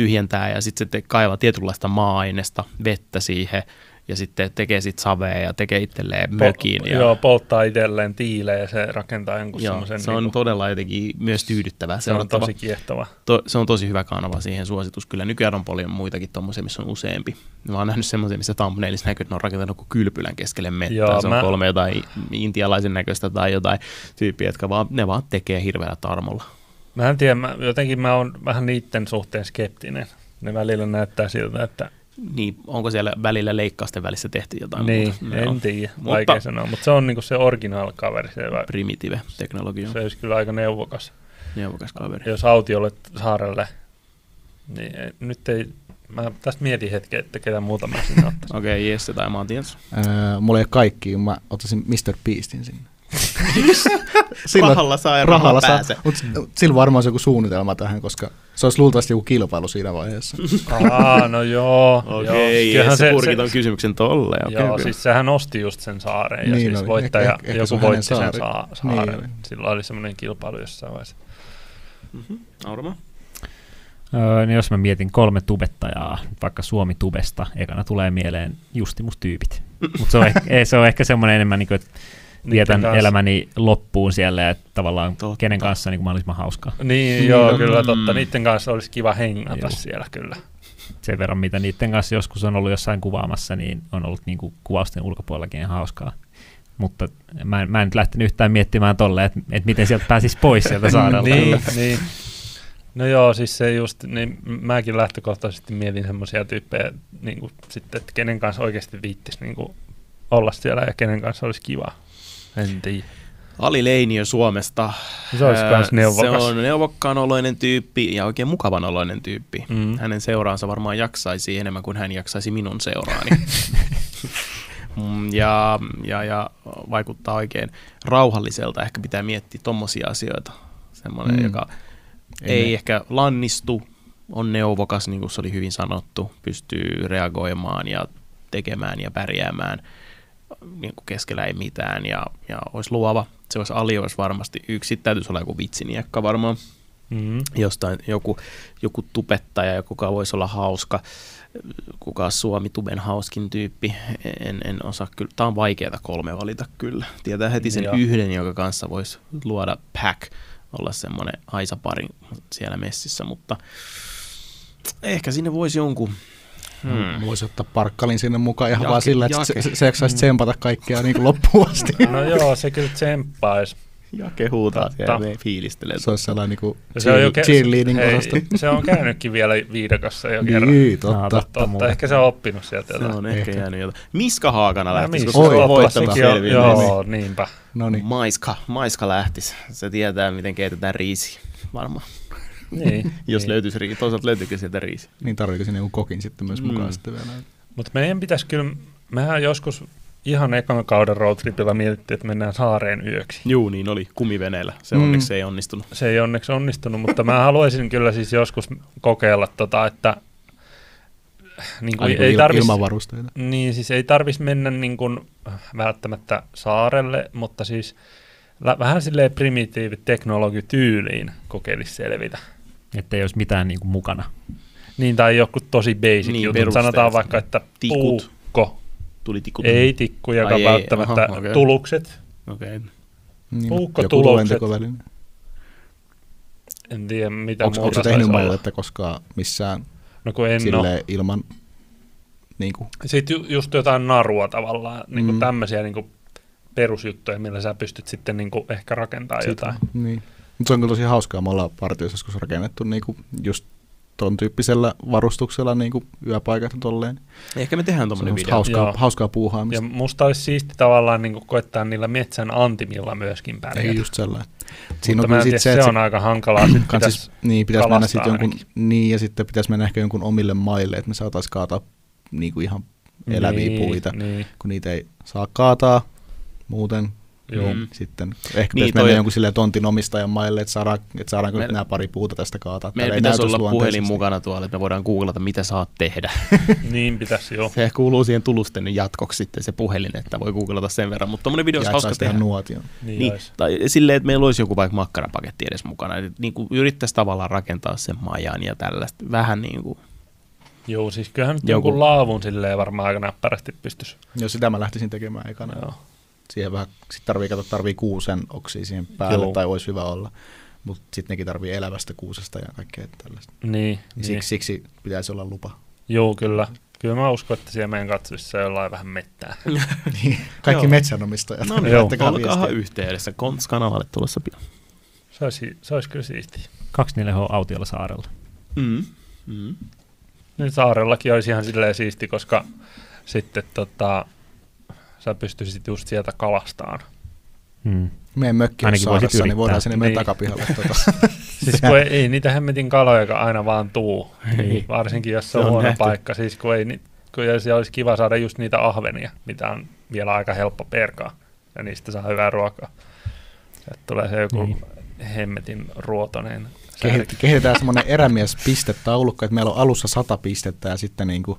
tyhjentää ja sitten se kaivaa tietynlaista maa-ainesta, vettä siihen ja sitten tekee sitten savea ja tekee itselleen mökin. Ja, Joo, polttaa itselleen tiileen ja se rakentaa jonkun joo, semmoisen... se on niinku- todella jotenkin myös tyydyttävää se on seurattava. tosi kiehtova. To, se on tosi hyvä kanava siihen suositus. Kyllä nykyään on paljon muitakin tommosia, missä on useampi. Mä oon nähnyt semmoisia, missä thumbnailissa näkyy, että ne on rakentanut kuin kylpylän keskelle mettää. Joo, se on mä- kolme jotain intialaisen näköistä tai jotain tyyppiä, jotka vaan, ne vaan tekee hirveällä tarmolla. Mä en tiedä, mä, jotenkin mä oon vähän niiden suhteen skeptinen. Ne välillä näyttää siltä, että Niin, onko siellä välillä leikkausten välissä tehty jotain niin, muuta? en tiedä, Mutta- vaikea sanoa. Mutta se on niinku se original kaveri, se, Primitive teknologia, se olisi kyllä aika neuvokas. neuvokas kaveri. Jos autiolle saarelle, niin ei, nyt ei, mä tästä mietin hetken, että ketä muuta mä sinne ottaisin. Okei, okay, Jesse tai Matias. Öö, mulla ei ole kaikki, mä ottaisin Mr. Beastin sinne. Rahalla saa ja rahalla rahalla saa, pääse. mutta sillä varmaan olisi joku suunnitelma tähän, koska se olisi luultavasti joku kilpailu siinä vaiheessa. Aa, no joo. Okei, okay, se, purkit on kysymyksen tolleen. Okay, Joo, okay. siis sehän nosti just sen saaren ja Niin siis oli. voittaja, Ehkä- ehkä se joku hänen voitti sen saari. saa, Niin saaren. oli. Silloin oli semmoinen kilpailu jossain vaiheessa. mm-hmm. Aurama? Öö, niin jos mä mietin kolme tubettajaa, vaikka Suomi-tubesta, ekana tulee mieleen Justimus-tyypit. Mutta se, on ehkä- ei, se on ehkä semmoinen enemmän, niin kuin, että vietän kanssa- elämäni loppuun siellä ja tavallaan Totta. kenen kanssa niin kuin mahdollisimman hauskaa. Niin, joo, Mm. kyllä totta. Niiden kanssa olisi kiva hengata Joo. siellä kyllä. Sen verran, mitä niiden kanssa joskus on ollut jossain kuvaamassa, niin on ollut niin kuin kuvausten ulkopuolellakin hauskaa. Mutta mä en, mä en nyt lähtenyt yhtään miettimään tolleen, että, että miten sieltä pääsisi pois sieltä saarelta. niin, niin. No joo, siis se just, niin mäkin lähtökohtaisesti mietin semmoisia tyyppejä, niin kuin, sitten, että kenen kanssa oikeasti viittisi niin kuin, olla siellä ja kenen kanssa olisi kiva. En tiedä. Ali Leiniö Suomesta. Se olisi kans neuvokas. Se on neuvokkaan oloinen tyyppi ja oikein mukavan oloinen tyyppi. Mm. Hänen seuraansa varmaan jaksaisi enemmän kuin hän jaksaisi minun seuraani. Mm, ja, ja, ja vaikuttaa oikein rauhalliselta. Ehkä pitää miettiä tommosia asioita. Semmoinen, Mm. joka Ei ei, me- ehkä lannistu, on neuvokas, niin kuin se oli hyvin sanottu, pystyy reagoimaan ja tekemään ja pärjäämään niin kuin keskellä ei mitään ja, ja olisi luova. Se olisi Ali olisi varmasti yksi. Sitten täytyisi olla joku vitsiniekka varmaan Mm. jostain joku, joku tubettaja, kuka voisi olla hauska, kuka on Suomi-tuben hauskin tyyppi, en, en osaa kyllä, tämä on vaikeaa kolme valita kyllä. Tietää heti sen Joo. yhden, jonka kanssa voisi luoda pack, olla semmoinen aisapari siellä messissä, mutta ehkä sinne voisi jonkun, Hmm. Voisi ottaa parkkalin sinne mukaan ihan Jake- vaan sillä, että Jake. se, se jaksaisi tsempata kaikkea niin kuin loppuun asti. No joo, se kyllä tsemppaisi. ja kehutaan Totta. siellä ja fiilistelee. Se olisi sellainen niin se on ke- cheerleading-osasto. hei, se on käynytkin vielä viidakossa jo kerran. Niin, No, totta. totta. Totta, muuten. ehkä se on oppinut sieltä Se jotain. on ehkä, Ehkä. jäänyt jotain. Miska Haakana lähtisi, Oi, koska se on voittanut on- selville. Joo, niinpä. No niin. Maiska, Maiska lähtisi. Se tietää, miten keitetään riisi varmaan. Niin, Jos niin. löytyisi riisi. Toisaalta löytyykö sieltä riisi? Niin tarviiko sinne joku kokin sitten myös mukaan Mm. sitten vielä? Mutta meidän pitäisi kyllä, mehän joskus ihan ekan kauden roadtripilla mietittiin, että mennään saareen yöksi. Juu, niin oli kumiveneellä. Se Mm. onneksi ei onnistunut. Se ei onneksi onnistunut, mutta mä haluaisin kyllä siis joskus kokeilla tota, että niin kuin, Ai, ei il- tarvis, ilmavarusteita. niin, siis ei tarvis mennä niin kuin, välttämättä saarelle, mutta siis lä- vähän silleen primitiivit teknologityyliin kokeilisi selvitä. Että ei olisi mitään niin kuin mukana. Niin, tai joku tosi basic Niin, jutut. Sanotaan vaikka, että Tikut. puukko. Tuli tikut. Ei tikkujakaan Ai ei, välttämättä. aha, okei. Tulukset. Okei. Okay. Niin, Puukko, tulentekoväline. En tiedä, mitä Onko muuta se tehnyt saisi olla. majoitetta koskaan missään No kun en ole. silleen ilman niin kuin, Sitten ju- just jotain narua tavallaan, niin kuin Mm. tämmöisiä niin kuin perusjuttuja, millä sä pystyt sitten niin kuin ehkä rakentamaan jotain. Niin. Mutta se on kyllä tosi hauskaa. Me ollaan partioissa joskus rakennettu niinku just ton tyyppisellä varustuksella niinku yöpaikat ja tolleen. Ehkä me tehdään on video. hauskaa, Joo. hauskaa Ja puuhaamista. musta olisi siisti tavallaan niin kuin koettaa niillä metsän antimilla myöskin pärjätä. Ei just sellainen. Mutta Siinä on en sit tiedä, se, se, on aika hankalaa. Sit pitäis, siis, niin, pitäisi mennä sitten jonkun, niin, ja sitten pitäisi mennä ehkä jonkun omille maille, että me saataisiin kaataa niinku ihan eläviä niin, puita, Niin, kun niitä ei saa kaataa muuten. Joo. Niin, sitten ehkä Niin, pitäisi toi- mennä jonkun silleen tontin omistajan maille, että, saadaan, että saadaanko Me- nämä pari puuta tästä kaataa. Meillä pitäisi olla puhelin mukana tuolla, että me voidaan googlata, mitä saat tehdä. niin pitäisi joo. Se kuuluu siihen tulusten jatkoksi sitten se puhelin, että voi googlata sen verran. Mutta tommonen video olisi hauska tehdä. nuotion. Niin, Niin, olisi. tai silleen, että meillä olisi joku vaikka makkarapaketti edes mukana. Niin kuin yrittäisi tavallaan rakentaa sen majan ja tällaista. Vähän niin kuin, Joo, siis kyllähän nyt Joku- jonkun laavun silleen varmaan aika näppärästi pystyisi. Jos sitä mä lähtisin tekemään ekana. Joo. Siihen vähän, sit tarvii katsoa, tarvii kuusen oksia siihen päälle, Joo. tai olisi hyvä olla. Mutta sitten nekin tarvii elävästä kuusesta ja kaikkea tällaista. Niin, Niin. niin. Siksi, siksi pitäisi olla lupa. Joo, kyllä. Kyllä mä uskon, että siellä meidän katsojissa on jollain vähän mettää. Kaikki Joo. metsänomistajat. no niin, viestiä. yhteydessä. Konts-kanavalle tulossa pian. Se olisi, se olisi kyllä siistiä. 24H autiolla saarella. Mm. Mm. Nyt saarellakin olisi ihan silleen siisti, koska sitten tota, sä pystyisit just sieltä kalastaan. Hmm. Meidän mökki on saaressa, niin voidaan sinne meidän Niin. takapihalle. Tota. Siis kun ei, ei niitä hemmetin kaloja aina vaan tuu, Ei. varsinkin jos se Se on, on huono nähty. paikka. Siis kun ei, kun siellä olisi kiva saada just niitä ahvenia, mitä on vielä aika helppo perkaa. ja niistä saa hyvää ruokaa. Että tulee se joku Niin. hemmetin ruotonen särki. kehitetään semmoinen erämiespistetaulukko, että meillä on alussa sata pistettä ja sitten niinku,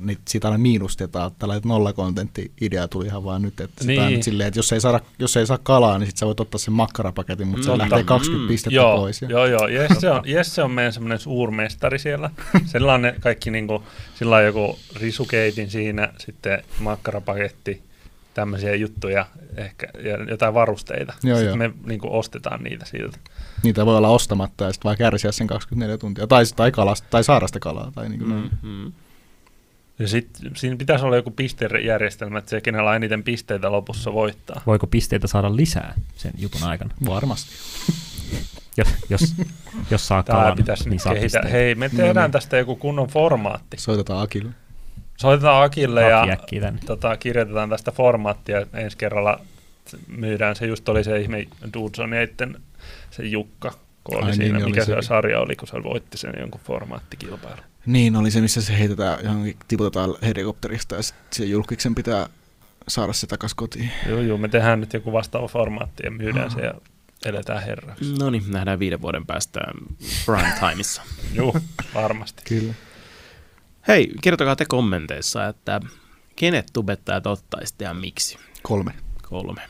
niin siitä aina miinustetaan. Tällainen nollakontentti-idea tuli ihan vaan nyt. Että sitä Niin. nyt silleen, että jos ei, saada, jos ei saa kalaa, niin sitten sä voit ottaa sen makkarapaketin, mutta se lähtee 20 Mm. pistettä Joo, pois. Ja. joo, joo. Jesse on, Jesse on meidän semmoinen suurmestari siellä. Ne kaikki niinku, sillä on joku risukeitin siinä, sitten makkarapaketti, tämmöisiä juttuja ehkä, ja jotain varusteita. Joo, sitten joo. me niinku, ostetaan niitä siltä. Niitä voi olla ostamatta ja sitten vaan kärsiä sen 24 tuntia. Tai, tai, kalasta, tai saada sitä kalaa. Tai niin kuin Mm, mm. Ja sitten siinä pitäisi olla joku pistejärjestelmä, että se, kenellä on eniten pisteitä lopussa voittaa. Voiko pisteitä saada lisää sen jutun aikana? Varmasti. Jos, jos, jos saa Tämä kalan, pitäisi niin saa pisteitä. Hei, me No tehdään niin. tästä joku kunnon formaatti. Soitetaan Akille. Soitetaan Akille ja Aki tänne. tota, kirjoitetaan tästä formaattia. Ensi kerralla myydään se, just oli se ihme Dudsoneitten se Jukka, kun oli Ai siinä, niin, oli mikä se. se sarja oli, kun se voitti sen jonkun formaattikilpailun. Niin, oli se, missä se heitetään johonkin, tiputetaan helikopterista ja sitten se julkiksen pitää saada se takas kotiin. Joo, joo, me tehdään nyt joku vastaava formaatti ja myydään se ja eletään herraksi. No niin, nähdään viiden vuoden päästä prime timeissa. Joo, varmasti. Kyllä. Hei, kirjoittakaa te kommenteissa, että kenet tubettajat ottaisitte ja miksi? Kolme. Kolme.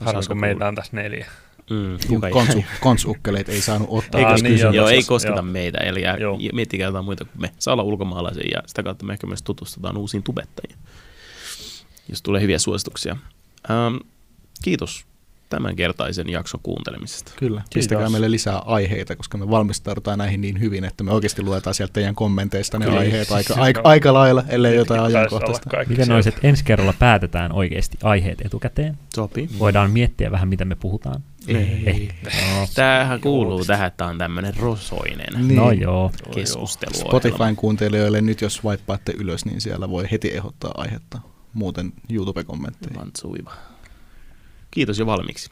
Harmi, kun meitä on tässä neljä. Mm, konsu, konsukkeleet ei saanut ottaa. Aa, Ei, niin, joo, joo, ei kosketa joo. meitä, eli jää- Joo. ja miettikää jotain muita kuin me. Saa olla ulkomaalaisia ja sitä kautta me ehkä myös tutustutaan uusiin tubettajiin, jos tulee hyviä suosituksia. Ähm, kiitos tämänkertaisen jakson kuuntelemisesta. Kyllä, Kiitos. pistäkää meille lisää aiheita, koska me valmistaudutaan näihin niin hyvin, että me oikeasti luetaan sieltä teidän kommenteista ne Kyllä. aiheet aika, Siis aika, no. aika lailla, ellei jotain ajankohtaista. Miten olisi, että ensi kerralla päätetään oikeasti aiheet etukäteen? Sopii. Voidaan miettiä vähän, mitä me puhutaan. Ei. Ei. No, Tämähän kuuluu tähän, että tämä on tämmöinen rosoinen Niin. no joo. keskustelu. Spotifyn kuuntelijoille nyt, jos wipaatte ylös, niin siellä voi heti ehdottaa aihetta. Muuten YouTube-kommentteja. Vantsuiva. Kiitos jo valmiiksi.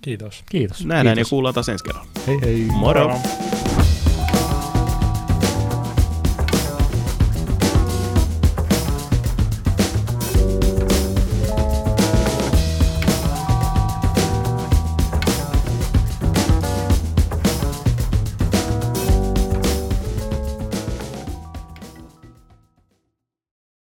Kiitos. Kiitos. Nähdään Kiitos. ja kuullaan taas ensi kerralla. Hei hei! Moro! Moro.